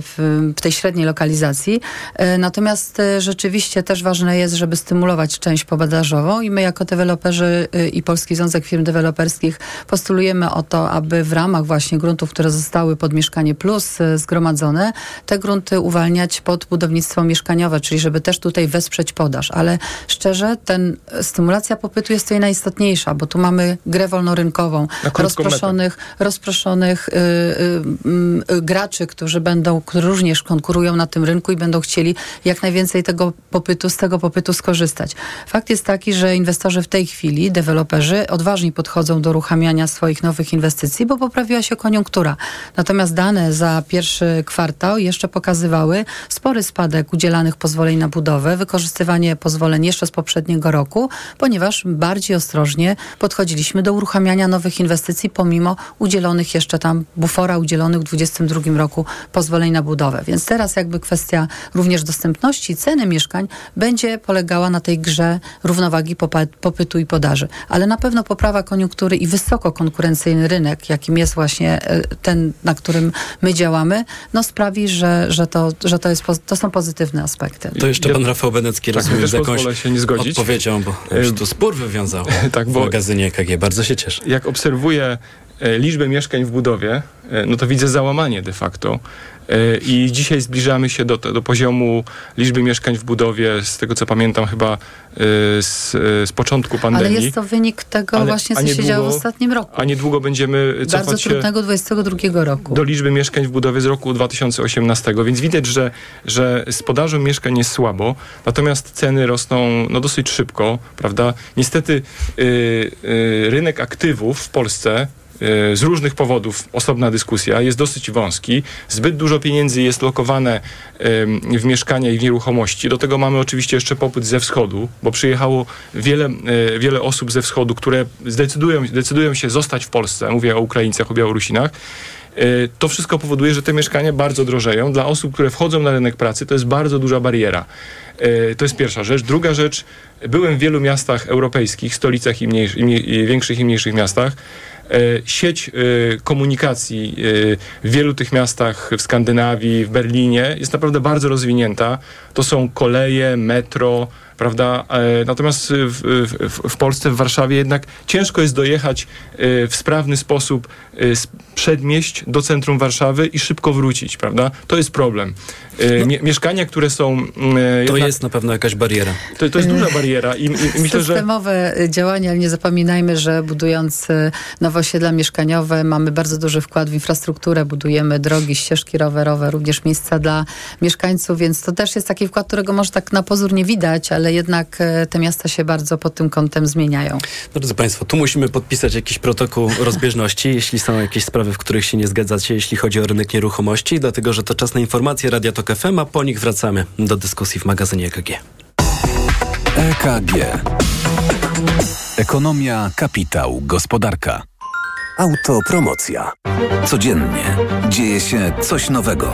w, tej średniej lokalizacji. E, natomiast e, rzeczywiście też ważne jest, żeby stymulować część podażową i my jako deweloperzy i Polski Związek Firm Deweloperskich postulujemy o to, aby w ramach właśnie gruntów, które zostały pod Mieszkanie Plus e, zgromadzone, te grunty uwalniać pod budownictwo mieszkaniowe, czyli żeby też tutaj wesprzeć podaż. Ale szczerze, ten stymulacja popytu jest tutaj najistotniejsza, bo tu mamy grę wolnorynkową, rozproszonych, rozproszonych y, y, y, graczy, którzy będą, którzy również konkurują na tym rynku i będą chcieli jak najwięcej tego popytu, z tego popytu skorzystać. Fakt jest taki, że inwestorzy w tej chwili, deweloperzy, odważnie podchodzą do uruchamiania swoich nowych inwestycji, bo poprawiła się koniunktura. Natomiast dane za pierwszy kwartał jeszcze pokazywały spory spadek udzielanych pozwoleń na budowę, wykorzystywanie pozwoleń jeszcze z poprzedniego roku, ponieważ bardziej ostrożnie podchodziliśmy do uruchamiania nowych inwestycji, pomimo udzielonych jeszcze tam bufora udzielonych w 2022 roku pozwoleń na budowę. Więc teraz jakby kwestia również dostępności ceny mieszkań będzie polegała na tej grze równowagi popytu i podaży. Ale na pewno poprawa koniunktury i wysoko konkurencyjny rynek, jakim jest właśnie e, ten, na którym my działamy, no sprawi, że, że, to, że to, jest, to są pozytywne aspekty. To jeszcze pan Rafał Benecki Tak, rozumie z jakąś się nie zgodzić. odpowiedzią, bo już tu spór wywiązał tak, w bo- magazynie EKG. Bardzo się cieszę. jak obserwuję e, liczbę mieszkań w budowie, e, no to widzę załamanie de facto. E, I dzisiaj zbliżamy się do, do poziomu liczby mieszkań w budowie, z tego co pamiętam, chyba e, z, e, z początku pandemii. Ale jest to wynik tego Ale- właśnie, co się działo w ostatnim roku. A niedługo będziemy Bardzo cofać się trudnego 22 roku. do liczby mieszkań w budowie z roku 2018, więc widać, że, że z podażą mieszkań jest słabo, natomiast ceny rosną no, dosyć szybko, prawda? Niestety y, y, rynek aktywów w Polsce z różnych powodów, osobna dyskusja, jest dosyć wąski. Zbyt dużo pieniędzy jest lokowane w mieszkania i w nieruchomości. Do tego mamy oczywiście jeszcze popyt ze wschodu, bo przyjechało wiele, y, wiele osób ze wschodu, które zdecydują, decydują się zostać w Polsce. Mówię o Ukraińcach, o Białorusinach. Y, To wszystko powoduje, że te mieszkania bardzo drożeją. Dla osób, które wchodzą na rynek pracy, to jest bardzo duża bariera. To jest pierwsza rzecz. Druga rzecz, byłem w wielu miastach europejskich, stolicach i, i większych i mniejszych miastach. Y, Sieć y, komunikacji y, w wielu tych miastach, w Skandynawii, w Berlinie, jest naprawdę bardzo rozwinięta. To są koleje, metro, prawda? E, Natomiast w, w, w Polsce, w Warszawie jednak ciężko jest dojechać e, w sprawny sposób e, z przedmieść do centrum Warszawy i szybko wrócić, prawda? To jest problem. Mie- Mieszkania, które są... mm, e, To jednak- jest na pewno jakaś bariera. to, to jest duża bariera i, i, i myślę, że... Systemowe działania, ale nie zapominajmy, że budując nowe osiedla mieszkaniowe mamy bardzo duży wkład w infrastrukturę, budujemy drogi, ścieżki rowerowe, również miejsca dla mieszkańców, więc to też jest taki wkład, którego może tak na pozór nie widać, ale jednak y, te miasta się bardzo pod tym kątem zmieniają. Drodzy Państwo, tu musimy podpisać jakiś protokół rozbieżności, jeśli są jakieś sprawy, w których się nie zgadzacie, jeśli chodzi o rynek nieruchomości, dlatego że to czas na informacje Radia Tok FM, a po nich wracamy do dyskusji w magazynie EKG. EKG. Ekonomia, kapitał, gospodarka. Autopromocja. Codziennie dzieje się coś nowego.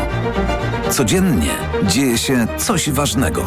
Codziennie dzieje się coś ważnego.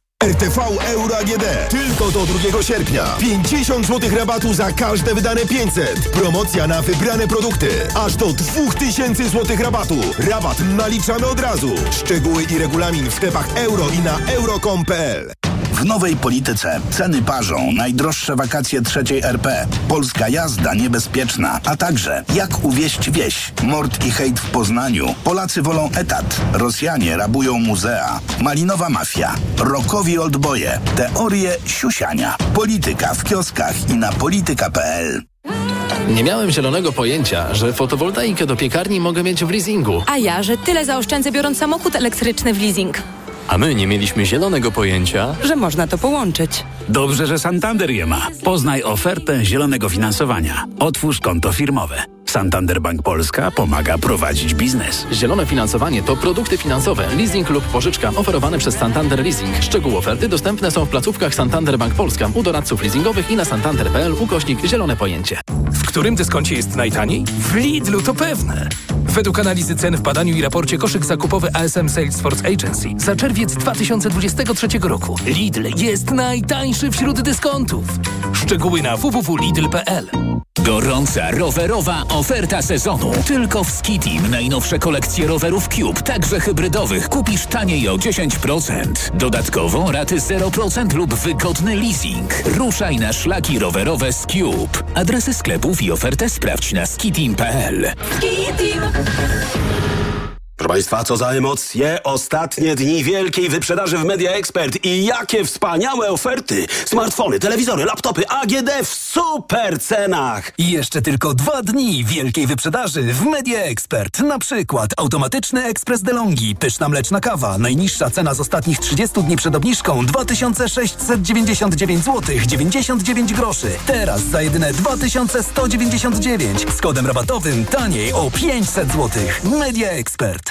RTV Euro AGD. Tylko do 2 sierpnia. 50 zł rabatu za każde wydane 500. Promocja na wybrane produkty. Aż do 2000 zł rabatu. Rabat naliczamy od razu. Szczegóły i regulamin w sklepach euro i na euro.com.pl. W nowej polityce. Ceny parzą, najdroższe wakacje trzeciej RP, polska jazda niebezpieczna, a także jak uwieść wieś, mord i hejt w Poznaniu, Polacy wolą etat, Rosjanie rabują muzea, malinowa mafia, rokowi oldboje, teorie siusiania, polityka w kioskach i na polityka.pl. Nie miałem zielonego pojęcia, że fotowoltaikę do piekarni mogę mieć w leasingu. A ja, że tyle zaoszczędzę biorąc samochód elektryczny w leasing. A my nie mieliśmy zielonego pojęcia, że można to połączyć. Dobrze, że Santander je ma. Poznaj ofertę zielonego finansowania. Otwórz konto firmowe. Santander Bank Polska pomaga prowadzić biznes. Zielone finansowanie to produkty finansowe, leasing lub pożyczka oferowane przez Santander Leasing. Szczegóły oferty dostępne są w placówkach Santander Bank Polska, u doradców leasingowych i na santander.pl ukośnik zielone pojęcie. W którym dyskoncie jest najtaniej? W Lidlu to pewne. Według analizy cen w badaniu i raporcie koszyk zakupowy ASM Salesforce Agency za czerwiec 2023 roku Lidl jest najtańszy wśród dyskontów. Szczegóły na www.lidl.pl Gorąca rowerowa oferta sezonu. Tylko w Skitim najnowsze kolekcje rowerów Cube, także hybrydowych, kupisz taniej o 10%. Dodatkowo raty 0% lub wygodny leasing. Ruszaj na szlaki rowerowe z Cube. Adresy sklepów i ofertę sprawdź na skitim.pl. Skitim. Proszę Państwa, co za emocje! Ostatnie dni wielkiej wyprzedaży w Media Expert i jakie wspaniałe oferty! Smartfony, telewizory, laptopy AGD w super cenach! I jeszcze tylko dwa dni wielkiej wyprzedaży w Media Expert. Na przykład automatyczny ekspres DeLonghi, pyszna mleczna kawa. Najniższa cena z ostatnich 30 dni przed obniżką 2699 zł 99 groszy. Teraz za jedyne 2199 z kodem rabatowym taniej o 500 zł. Media Expert.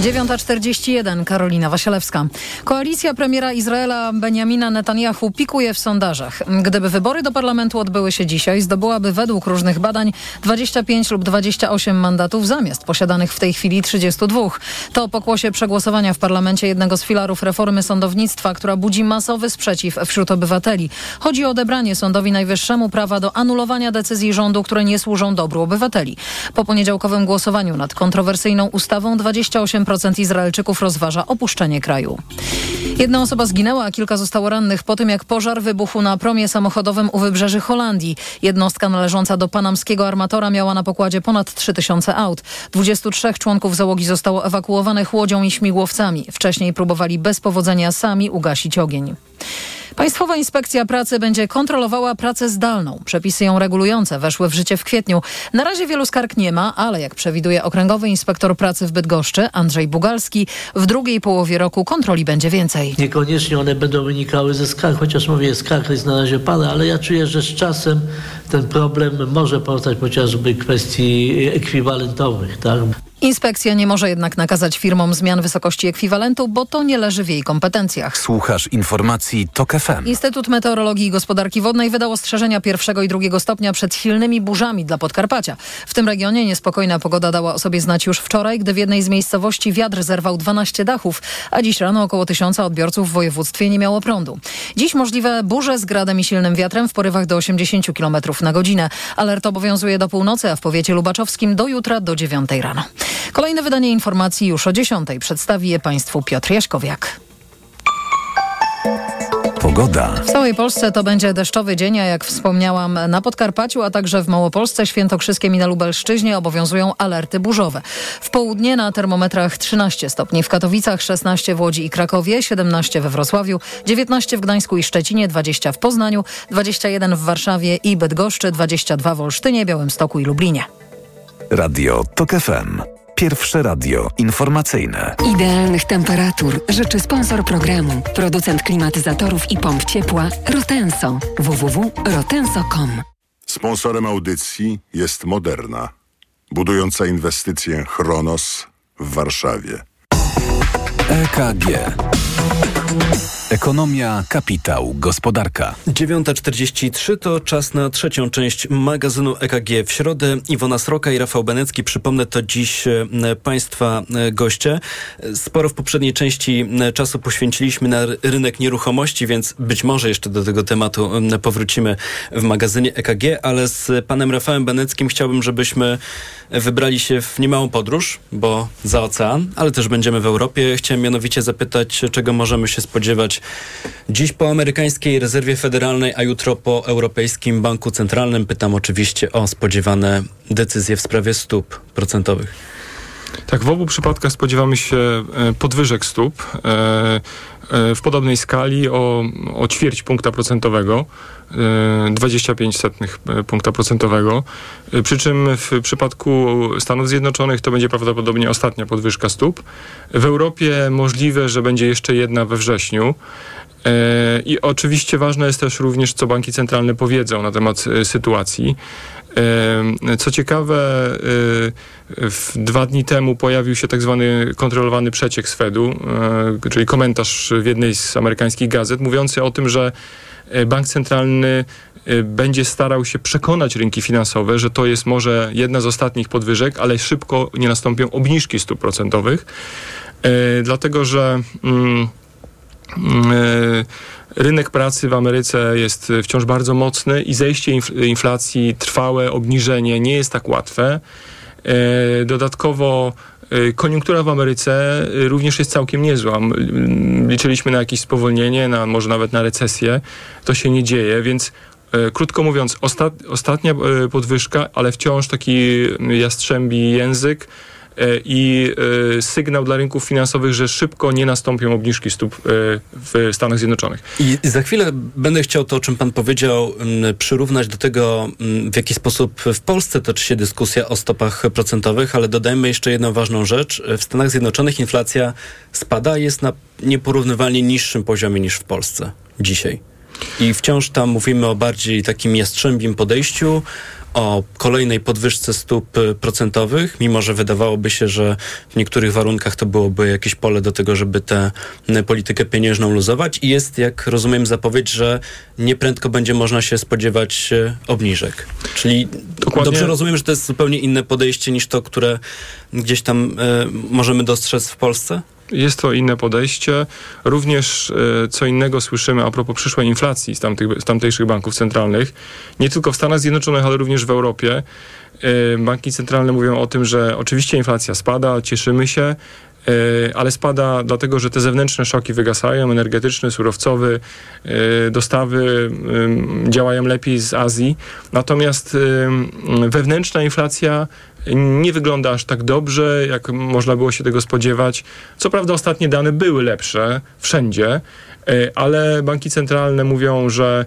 9.41 Karolina Wasielewska. Koalicja premiera Izraela Benjamina Netanyahu pikuje w sondażach. Gdyby wybory do parlamentu odbyły się dzisiaj, zdobyłaby według różnych badań 25 lub 28 mandatów zamiast posiadanych w tej chwili 32. To pokłosie przegłosowania w parlamencie jednego z filarów reformy sądownictwa, która budzi masowy sprzeciw wśród obywateli. Chodzi o odebranie Sądowi Najwyższemu prawa do anulowania decyzji rządu, które nie służą dobru obywateli. Po poniedziałkowym głosowaniu nad kontrowersyjną ustawą 28 procent Izraelczyków rozważa opuszczenie kraju. Jedna osoba zginęła, a kilka zostało rannych po tym, jak pożar wybuchł na promie samochodowym u wybrzeży Holandii. Jednostka należąca do panamskiego armatora miała na pokładzie ponad 3000 aut. 23 członków załogi zostało ewakuowanych łodzią i śmigłowcami. Wcześniej próbowali bez powodzenia sami ugasić ogień. Państwowa Inspekcja Pracy będzie kontrolowała pracę zdalną. Przepisy ją regulujące weszły w życie w kwietniu. Na razie wielu skarg nie ma, ale jak przewiduje Okręgowy Inspektor Pracy w Bydgoszczy, Andrzej Bugalski, w drugiej połowie roku kontroli będzie więcej. Niekoniecznie one będą wynikały ze skarg, chociaż mówię, skarg jest na razie parę, ale ja czuję, że z czasem ten problem może powstać chociażby kwestii ekwiwalentowych. Tak? Inspekcja nie może jednak nakazać firmom zmian wysokości ekwiwalentu, bo to nie leży w jej kompetencjach. Słuchasz informacji TOK FM. Instytut Meteorologii i Gospodarki Wodnej wydał ostrzeżenia pierwszego i drugiego stopnia przed silnymi burzami dla Podkarpacia. W tym regionie niespokojna pogoda dała o sobie znać już wczoraj, gdy w jednej z miejscowości wiatr zerwał 12 dachów, a dziś rano około tysiąca odbiorców w województwie nie miało prądu. Dziś możliwe burze z gradem i silnym wiatrem w porywach do 80 km na godzinę. Alert obowiązuje do północy, a w powiecie lubaczowskim do jutra do 9 rano. Kolejne wydanie informacji już o 10. Przedstawi je Państwu Piotr Jaśkowiak. Pogoda. W całej Polsce to będzie deszczowy dzień, a jak wspomniałam na Podkarpaciu, a także w Małopolsce, Świętokrzyskiem i na Lubelszczyźnie obowiązują alerty burzowe. W południe na termometrach 13 stopni w Katowicach, 16 w Łodzi i Krakowie, 17 we Wrocławiu, 19 w Gdańsku i Szczecinie, 20 w Poznaniu, 21 w Warszawie i Bydgoszczy, 22 w Olsztynie, Białymstoku i Lublinie. Radio TOK FM. Pierwsze radio informacyjne. Idealnych temperatur życzy sponsor programu, producent klimatyzatorów i pomp ciepła Rotenso. www.rotenso.com Sponsorem audycji jest Moderna, budująca inwestycję Chronos w Warszawie. EKG. Ekonomia, kapitał, gospodarka. 9.43 to czas na trzecią część magazynu EKG. W środę Iwona Sroka i Rafał Benecki. Przypomnę, to dziś e, Państwa e, goście. Sporo w poprzedniej części e, czasu poświęciliśmy na rynek nieruchomości, więc być może jeszcze do tego tematu powrócimy w magazynie EKG, ale z panem Rafałem Beneckim chciałbym, żebyśmy wybrali się w niemałą podróż, bo za ocean, ale też będziemy w Europie. Chciałem mianowicie zapytać, czego możemy się spodziewać dziś po amerykańskiej rezerwie federalnej, a jutro po Europejskim Banku Centralnym. Pytam oczywiście o spodziewane decyzje w sprawie stóp procentowych. Tak, w obu przypadkach spodziewamy się e, podwyżek stóp e, e, w podobnej skali o, o ćwierć punkta procentowego. 25 setnych punkta procentowego. Przy czym w przypadku Stanów Zjednoczonych to będzie prawdopodobnie ostatnia podwyżka stóp. W Europie możliwe, że będzie jeszcze jedna we wrześniu. I oczywiście ważne jest też również, co banki centralne powiedzą na temat sytuacji. Co ciekawe, dwa dni temu pojawił się tak zwany kontrolowany przeciek z Fedu, czyli komentarz w jednej z amerykańskich gazet mówiący o tym, że bank centralny będzie starał się przekonać rynki finansowe, że to jest może jedna z ostatnich podwyżek, ale szybko nie nastąpią obniżki stóp procentowych, dlatego że mm, rynek pracy w Ameryce jest wciąż bardzo mocny i zejście inflacji, trwałe obniżenie nie jest tak łatwe. Dodatkowo koniunktura w Ameryce również jest całkiem niezła. Liczyliśmy na jakieś spowolnienie, na, może nawet na recesję. To się nie dzieje, więc krótko mówiąc, ostat, ostatnia podwyżka, ale wciąż taki jastrzębi język i sygnał dla rynków finansowych, że szybko nie nastąpią obniżki stóp w Stanach Zjednoczonych. I za chwilę będę chciał to, o czym pan powiedział, przyrównać do tego, w jaki sposób w Polsce toczy się dyskusja o stopach procentowych, ale dodajmy jeszcze jedną ważną rzecz. W Stanach Zjednoczonych inflacja spada, jest na nieporównywalnie niższym poziomie niż w Polsce dzisiaj. I wciąż tam mówimy o bardziej takim jastrzębim podejściu, o kolejnej podwyżce stóp procentowych, mimo że wydawałoby się, że w niektórych warunkach to byłoby jakieś pole do tego, żeby tę politykę pieniężną luzować i jest, jak rozumiem, zapowiedź, że nieprędko będzie można się spodziewać obniżek. Czyli Dokładnie. dobrze rozumiem, że to jest zupełnie inne podejście niż to, które gdzieś tam e, możemy dostrzec w Polsce? Jest to inne podejście. Również e, co innego słyszymy a propos przyszłej inflacji z, tamtych, z tamtejszych banków centralnych. Nie tylko w Stanach Zjednoczonych, ale również w Europie. E, banki centralne mówią o tym, że oczywiście inflacja spada, cieszymy się, ale spada dlatego, że te zewnętrzne szoki wygasają, energetyczny, surowcowy, dostawy działają lepiej z Azji. Natomiast wewnętrzna inflacja nie wygląda aż tak dobrze, jak można było się tego spodziewać. Co prawda ostatnie dane były lepsze wszędzie, ale banki centralne mówią, że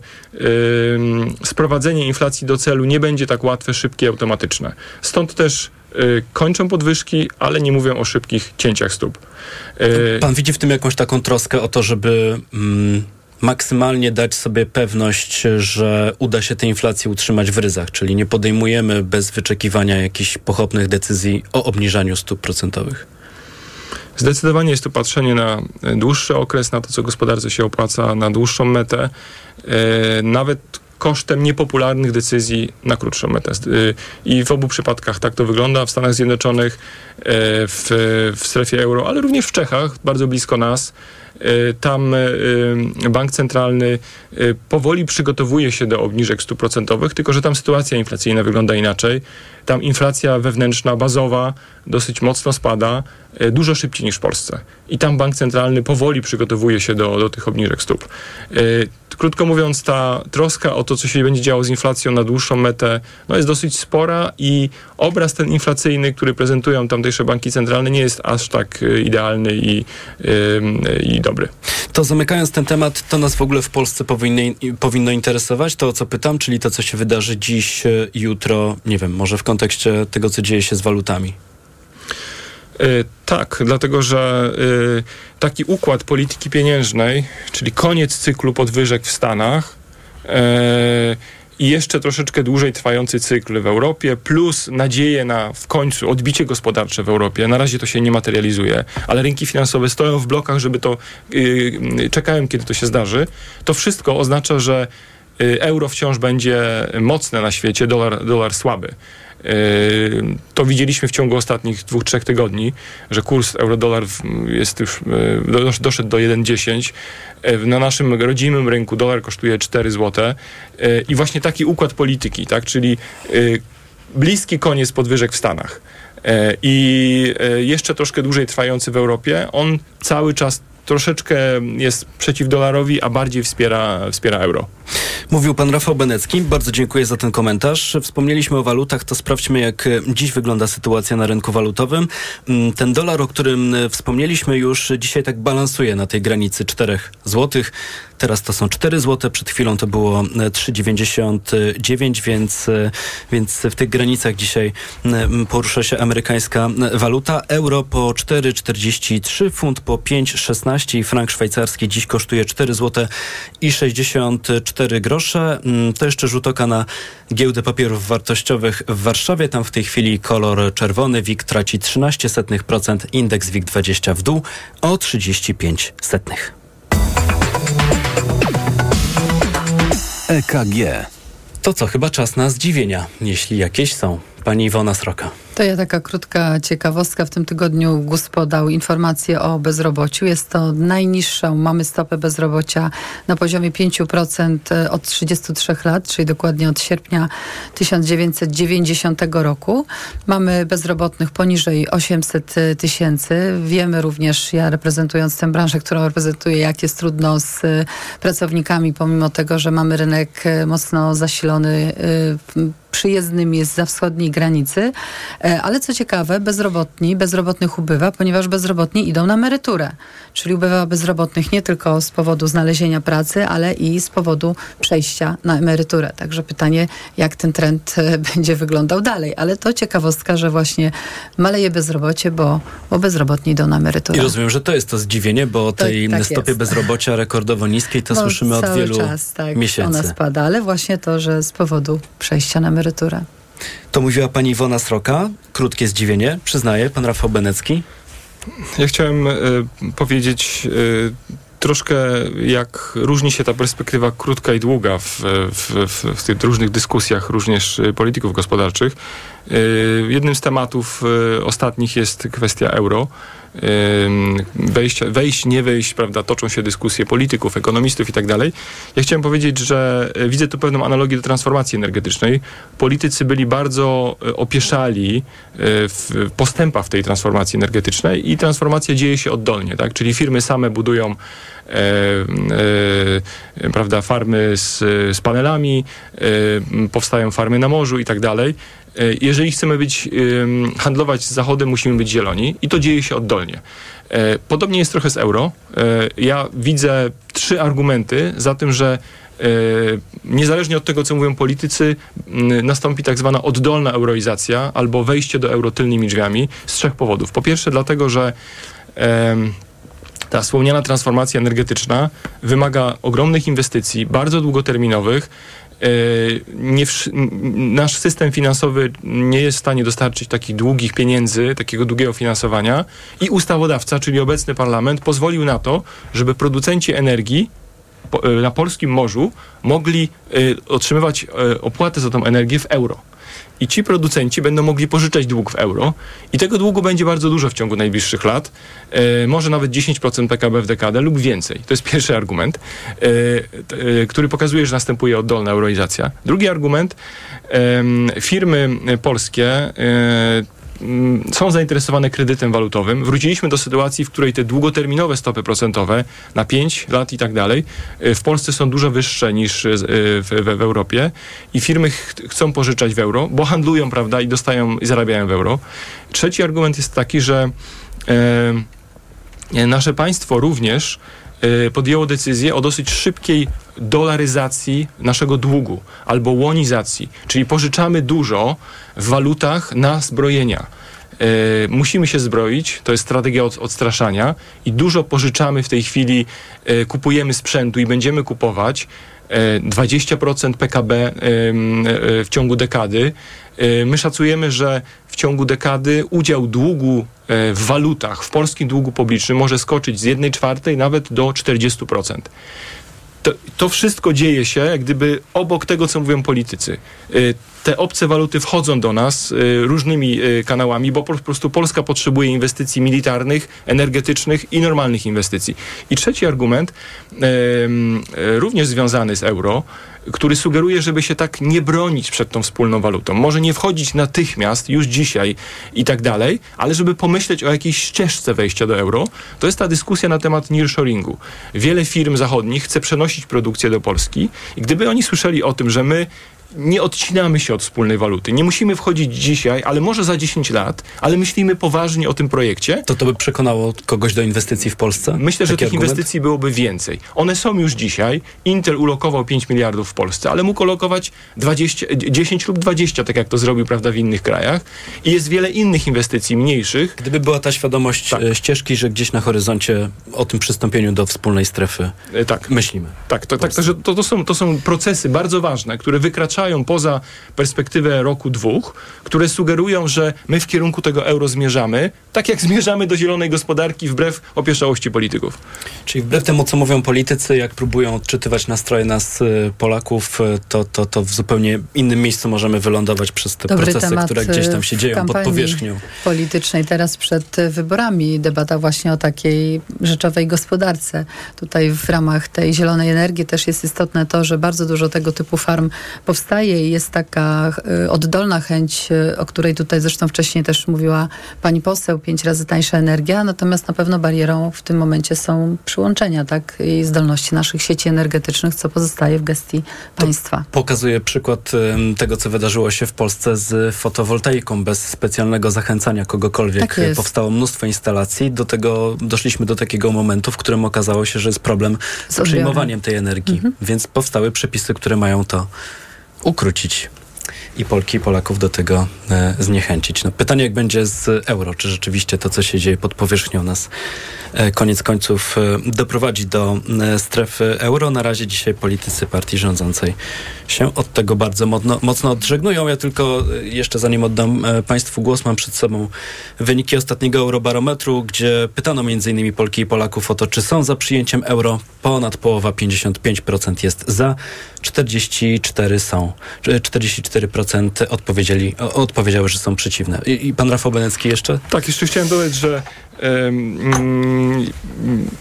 sprowadzenie inflacji do celu nie będzie tak łatwe, szybkie, automatyczne. Stąd też kończą podwyżki, ale nie mówią o szybkich cięciach stóp. Pan widzi w tym jakąś taką troskę o to, żeby mm, maksymalnie dać sobie pewność, że uda się tę inflację utrzymać w ryzach, czyli nie podejmujemy bez wyczekiwania jakichś pochopnych decyzji o obniżaniu stóp procentowych? Zdecydowanie jest to patrzenie na dłuższy okres, na to, co gospodarce się opłaca, na dłuższą metę. Nawet kosztem niepopularnych decyzji na krótszą metę. I w obu przypadkach tak to wygląda. W Stanach Zjednoczonych, w, w strefie euro, ale również w Czechach, bardzo blisko nas. Tam bank centralny powoli przygotowuje się do obniżek stóp procentowych, tylko że tam sytuacja inflacyjna wygląda inaczej. Tam inflacja wewnętrzna, bazowa dosyć mocno spada, dużo szybciej niż w Polsce. I tam bank centralny powoli przygotowuje się do, do tych obniżek stóp. Krótko mówiąc, ta troska o to, co się będzie działo z inflacją na dłuższą metę, no jest dosyć spora i obraz ten inflacyjny, który prezentują tamtejsze banki centralne, nie jest aż tak idealny i, i dobry. To zamykając ten temat, to nas w ogóle w Polsce powinno, powinno interesować, to o co pytam, czyli to, co się wydarzy dziś, jutro, nie wiem, może w kontekście tego, co dzieje się z walutami. Yy, tak, dlatego że yy, taki układ polityki pieniężnej, czyli koniec cyklu podwyżek w Stanach, yy, i jeszcze troszeczkę dłużej trwający cykl w Europie, plus nadzieję na w końcu odbicie gospodarcze w Europie. Na razie to się nie materializuje, ale rynki finansowe stoją w blokach, żeby to yy, czekają, kiedy to się zdarzy. To wszystko oznacza, że euro wciąż będzie mocne na świecie, dolar, dolar słaby. To widzieliśmy w ciągu ostatnich dwóch, trzech tygodni, że kurs euro-dolar jest już, doszedł do 1,10. Na naszym rodzimym rynku dolar kosztuje 4 zł. I właśnie taki układ polityki, tak, czyli bliski koniec podwyżek w Stanach i jeszcze troszkę dłużej trwający w Europie, on cały czas troszeczkę jest przeciw dolarowi, a bardziej wspiera, wspiera euro. Mówił pan Rafał Benecki. Bardzo dziękuję za ten komentarz. Wspomnieliśmy o walutach, to sprawdźmy, jak dziś wygląda sytuacja na rynku walutowym. Ten dolar, o którym wspomnieliśmy już, dzisiaj tak balansuje na tej granicy 4 zł. Teraz to są 4 zł, przed chwilą to było 3,99, więc, więc w tych granicach dzisiaj porusza się amerykańska waluta. Euro po 4,43, funt po 5,16 i frank szwajcarski dziś kosztuje 4 zł i 64 grosze. To jeszcze rzut oka na giełdę papierów wartościowych w Warszawie. Tam w tej chwili kolor czerwony. WIG traci 13%, indeks WIG20 w dół o 35 setnych. EKG. To co, chyba czas na zdziwienia, jeśli jakieś są. Pani Iwona Sroka. To ja taka krótka ciekawostka. W tym tygodniu GUS podał informację o bezrobociu. Jest to najniższą. Mamy stopę bezrobocia na poziomie 5% od 33 lat, czyli dokładnie od sierpnia 1990 roku. Mamy bezrobotnych poniżej 800 tysięcy. Wiemy również, ja reprezentując tę branżę, którą reprezentuję, jak jest trudno z pracownikami, pomimo tego, że mamy rynek mocno zasilony przyjezdnym jest za wschodniej granicy. Ale co ciekawe, bezrobotni, bezrobotnych ubywa, ponieważ bezrobotni idą na emeryturę. Czyli ubywa bezrobotnych nie tylko z powodu znalezienia pracy, ale i z powodu przejścia na emeryturę. Także pytanie, jak ten trend będzie wyglądał dalej. Ale to ciekawostka, że właśnie maleje bezrobocie, bo, bo bezrobotni idą na emeryturę. I rozumiem, że to jest to zdziwienie, bo o tej tak stopie jest. bezrobocia rekordowo niskiej to no, słyszymy od wielu czas, tak, miesięcy. Ona spada, ale właśnie to, że z powodu przejścia na emeryturę. To mówiła pani Iwona Sroka. Krótkie zdziwienie, przyznaje pan Rafał Benecki. Ja chciałem y, powiedzieć y, troszkę jak różni się ta perspektywa krótka i długa w, w, w, w tych różnych dyskusjach również polityków gospodarczych. Y, jednym z tematów ostatnich jest kwestia euro wejść, wejść, nie wejść, prawda, toczą się dyskusje polityków, ekonomistów i tak dalej. Ja chciałem powiedzieć, że widzę tu pewną analogię do transformacji energetycznej. Politycy byli bardzo opieszali w postępach w tej transformacji energetycznej i transformacja dzieje się oddolnie, tak? Czyli firmy same budują E, e, prawda, farmy z, z panelami, e, powstają farmy na morzu i tak dalej. Jeżeli chcemy być, handlować z Zachodem, musimy być zieloni i to dzieje się oddolnie. Podobnie jest trochę z euro. Ja widzę trzy argumenty za tym, że niezależnie od tego, co mówią politycy, nastąpi tak zwana oddolna euroizacja albo wejście do euro tylnymi drzwiami z trzech powodów. Po pierwsze, dlatego, że ta wspomniana transformacja energetyczna wymaga ogromnych inwestycji, bardzo długoterminowych. E, nie, nasz system finansowy nie jest w stanie dostarczyć takich długich pieniędzy, takiego długiego finansowania i ustawodawca, czyli obecny parlament, pozwolił na to, żeby producenci energii y, na polskim morzu mogli y, otrzymywać opłatę za tą energię w euro. I ci producenci będą mogli pożyczać dług w euro i tego długu będzie bardzo dużo w ciągu najbliższych lat. E, może nawet 10% PKB w dekadę lub więcej. To jest pierwszy argument, e, e, który pokazuje, że następuje oddolna euroizacja. Drugi argument, firmy polskie są zainteresowane kredytem walutowym. Wróciliśmy do sytuacji, w której te długoterminowe stopy procentowe na 5 lat i tak dalej y, w Polsce są dużo wyższe niż y, w, w, w Europie i firmy ch chcą pożyczać w euro, bo handlują, prawda, i dostają i zarabiają w euro. Trzeci argument jest taki, że e, nasze państwo również podjęło decyzję o dosyć szybkiej dolaryzacji naszego długu albo łonizacji, czyli pożyczamy dużo w walutach na zbrojenia. E, musimy się zbroić, to jest strategia od, odstraszania i dużo pożyczamy w tej chwili, e, kupujemy sprzętu i będziemy kupować e, 20% PKB w ciągu dekady. My szacujemy, że w ciągu dekady udział długu w walutach, w polskim długu publicznym może skoczyć z 1 czwartej nawet do 40%. To, to wszystko dzieje się jak gdyby obok tego, co mówią politycy. Y, Te obce waluty wchodzą do nas y, różnymi kanałami, bo po prostu Polska potrzebuje inwestycji militarnych, energetycznych i normalnych inwestycji. I trzeci argument, e, również związany z euro, który sugeruje, żeby się tak nie bronić przed tą wspólną walutą. Może nie wchodzić natychmiast, już dzisiaj i tak dalej, ale żeby pomyśleć o jakiejś ścieżce wejścia do euro, to jest ta dyskusja na temat nearshoringu. Wiele firm zachodnich chce przenosić produkcję do Polski i gdyby oni słyszeli o tym, że my nie odcinamy się od wspólnej waluty. Nie musimy wchodzić dzisiaj, ale może za 10 lat, ale myślimy poważnie o tym projekcie. To to by przekonało kogoś do inwestycji w Polsce? Myślę, że Taki tych argument? inwestycji byłoby więcej. One są już dzisiaj. Intel ulokował 5 miliardów w Polsce, ale mógł ulokować 20, 10 lub 20, tak jak to zrobił prawda, w innych krajach. I jest wiele innych inwestycji mniejszych. Gdyby była ta świadomość Tak. e, ścieżki, że gdzieś na horyzoncie o tym przystąpieniu do wspólnej strefy E, Tak. myślimy. Tak, to, tak to, to, są, to są procesy bardzo ważne, które wykraczają poza perspektywę roku, dwóch, które sugerują, że my w kierunku tego euro zmierzamy, tak jak zmierzamy do zielonej gospodarki wbrew opieszałości polityków. Czyli wbrew temu, co mówią politycy, jak próbują odczytywać nastroje nas, y, Polaków, y, to, to, to w zupełnie innym miejscu możemy wylądować przez te Dobry procesy, które gdzieś tam y, się dzieją pod powierzchnią. politycznej teraz przed y, wyborami. Debata właśnie o takiej rzeczowej gospodarce. Tutaj w ramach tej zielonej energii też jest istotne to, że bardzo dużo tego typu farm powstaje i jest taka y, oddolna chęć, y, o której tutaj zresztą wcześniej też mówiła pani poseł, pięć razy tańsza energia, natomiast na pewno barierą w tym momencie są przyłączenia tak, i zdolności naszych sieci energetycznych, co pozostaje w gestii państwa. Pokazuje przykład tego, co wydarzyło się w Polsce z fotowoltaiką. Bez specjalnego zachęcania kogokolwiek Tak jest. powstało mnóstwo instalacji. Do tego doszliśmy do takiego momentu, w którym okazało się, że jest problem z, Z przyjmowaniem tej energii. Mhm. Więc powstały przepisy, które mają to ukrócić i Polki i Polaków do tego e, zniechęcić. No, pytanie, jak będzie z euro, czy rzeczywiście to, co się dzieje pod powierzchnią nas, e, koniec końców e, doprowadzi do e, strefy euro. Na razie dzisiaj politycy partii rządzącej się od tego bardzo modno, mocno odżegnują. Ja tylko e, jeszcze zanim oddam e, Państwu głos, mam przed sobą wyniki ostatniego eurobarometru, gdzie pytano m.in. Polki i Polaków o to, czy są za przyjęciem euro. Ponad połowa, 55% jest za, 44% są, 44% 40% odpowiedzieli, odpowiedziały, że są przeciwne. I, i pan Rafał Benecki jeszcze? Tak, jeszcze chciałem dodać, że mm,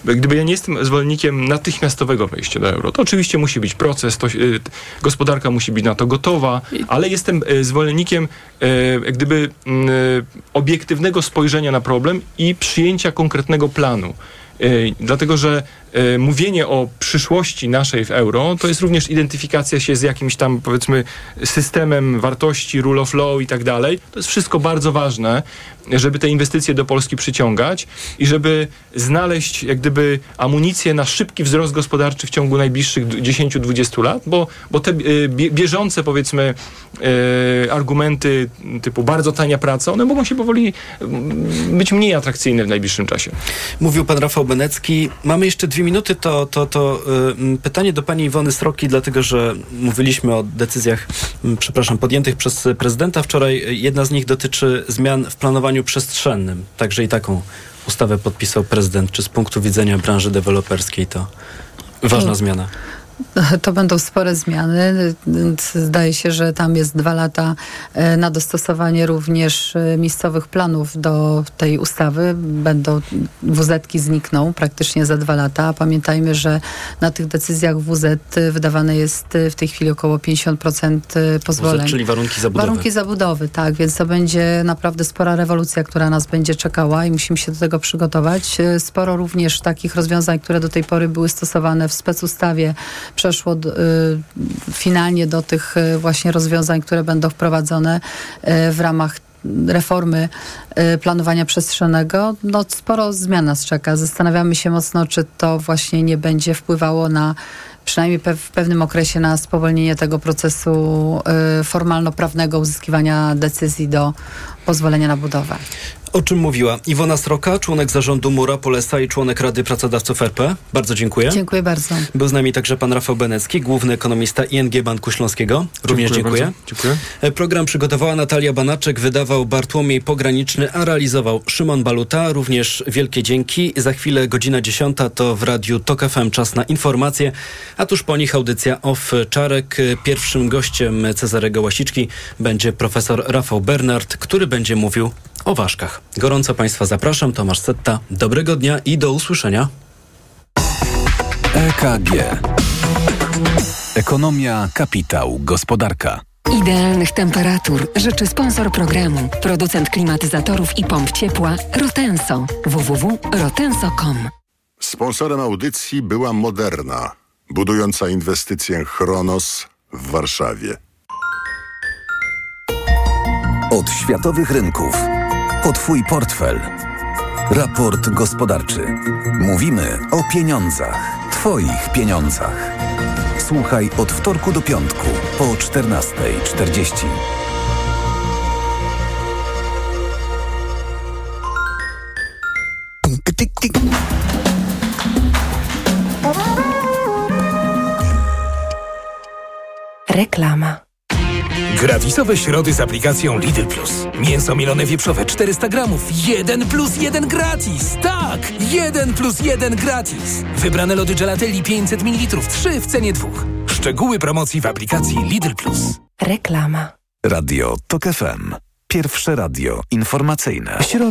gdyby ja nie jestem zwolennikiem natychmiastowego wejścia do euro, to oczywiście musi być proces, to, y, gospodarka musi być na to gotowa, ale jestem e, zwolennikiem e, gdyby mm, e, obiektywnego spojrzenia na problem i przyjęcia konkretnego planu. Y, Dlatego, że y, mówienie o przyszłości naszej w euro to jest również identyfikacja się z jakimś tam powiedzmy systemem wartości, rule of law i tak dalej. To jest wszystko bardzo ważne, żeby te inwestycje do Polski przyciągać i żeby znaleźć jak gdyby amunicję na szybki wzrost gospodarczy w ciągu najbliższych d- 10-20 lat, bo, bo te y, bie- bieżące powiedzmy y, argumenty typu bardzo tania praca, one mogą się powoli mm, być mniej atrakcyjne w najbliższym czasie. Mówił pan Rafał Benecki. Mamy jeszcze dwie minuty, to, to, to y, pytanie do pani Iwony Sroki, dlatego że mówiliśmy o decyzjach, y, przepraszam, podjętych przez prezydenta wczoraj. Jedna z nich dotyczy zmian w planowaniu przestrzennym. Także i taką ustawę podpisał prezydent. Czy z punktu widzenia branży deweloperskiej to Ważna zmiana. To będą spore zmiany. Zdaje się, że tam jest dwa lata e, na dostosowanie również e, miejscowych planów do tej ustawy. Będą WZ-ki znikną praktycznie za dwa lata. Pamiętajmy, że na tych decyzjach WZ wydawane jest w tej chwili około 50% pozwoleń. WZ, czyli warunki zabudowy. Warunki zabudowy, tak. Więc to będzie naprawdę spora rewolucja, która nas będzie czekała i musimy się do tego przygotować. E, sporo również takich rozwiązań, które do tej pory były stosowane w specustawie przeszło y, finalnie do tych y, właśnie rozwiązań, które będą wprowadzone y, w ramach reformy planowania przestrzennego, no sporo zmian nas czeka. Zastanawiamy się mocno, czy to właśnie nie będzie wpływało na przynajmniej w pewnym okresie na spowolnienie tego procesu formalno-prawnego uzyskiwania decyzji do pozwolenia na budowę. O czym mówiła Iwona Sroka, członek zarządu Mura Polesa i członek Rady Pracodawców RP. Bardzo dziękuję. Dziękuję bardzo. Był z nami także pan Rafał Benecki, główny ekonomista ING Banku Śląskiego. Również dziękuję. Dziękuję. dziękuję. E, program przygotowała Natalia Banaczek, wydawał Bartłomiej Pograniczny, a realizował Szymon Baluta. Również wielkie dzięki. Za chwilę godzina 10 to w Radiu TOK FM czas na informacje, a tuż po nich audycja Off Czarek. Pierwszym gościem Cezarego Łasiczki będzie profesor Rafał Bernard, który będzie mówił o ważkach. Gorąco Państwa zapraszam, Tomasz Setta. Dobrego dnia i do usłyszenia. EKG. Ekonomia, kapitał, gospodarka. Idealnych temperatur życzy sponsor programu, producent klimatyzatorów i pomp ciepła Rotenso. www.rotenso.com. Sponsorem audycji była Moderna, budująca inwestycję Chronos w Warszawie. Od światowych rynków o Twój portfel. Raport gospodarczy. Mówimy o pieniądzach. Twoich pieniądzach. Słuchaj od wtorku do piątku po 14.40. Reklama. Gratisowe środy z aplikacją Lidl Plus. Mięso mielone wieprzowe 400 gramów. 1 plus 1 gratis. Tak! 1 plus 1 gratis. Wybrane lody gelatelli 500 ml. 3 w cenie dwóch. Szczegóły promocji w aplikacji Lidl Plus. Reklama. Radio TOK FM. Pierwsze radio informacyjne. Środa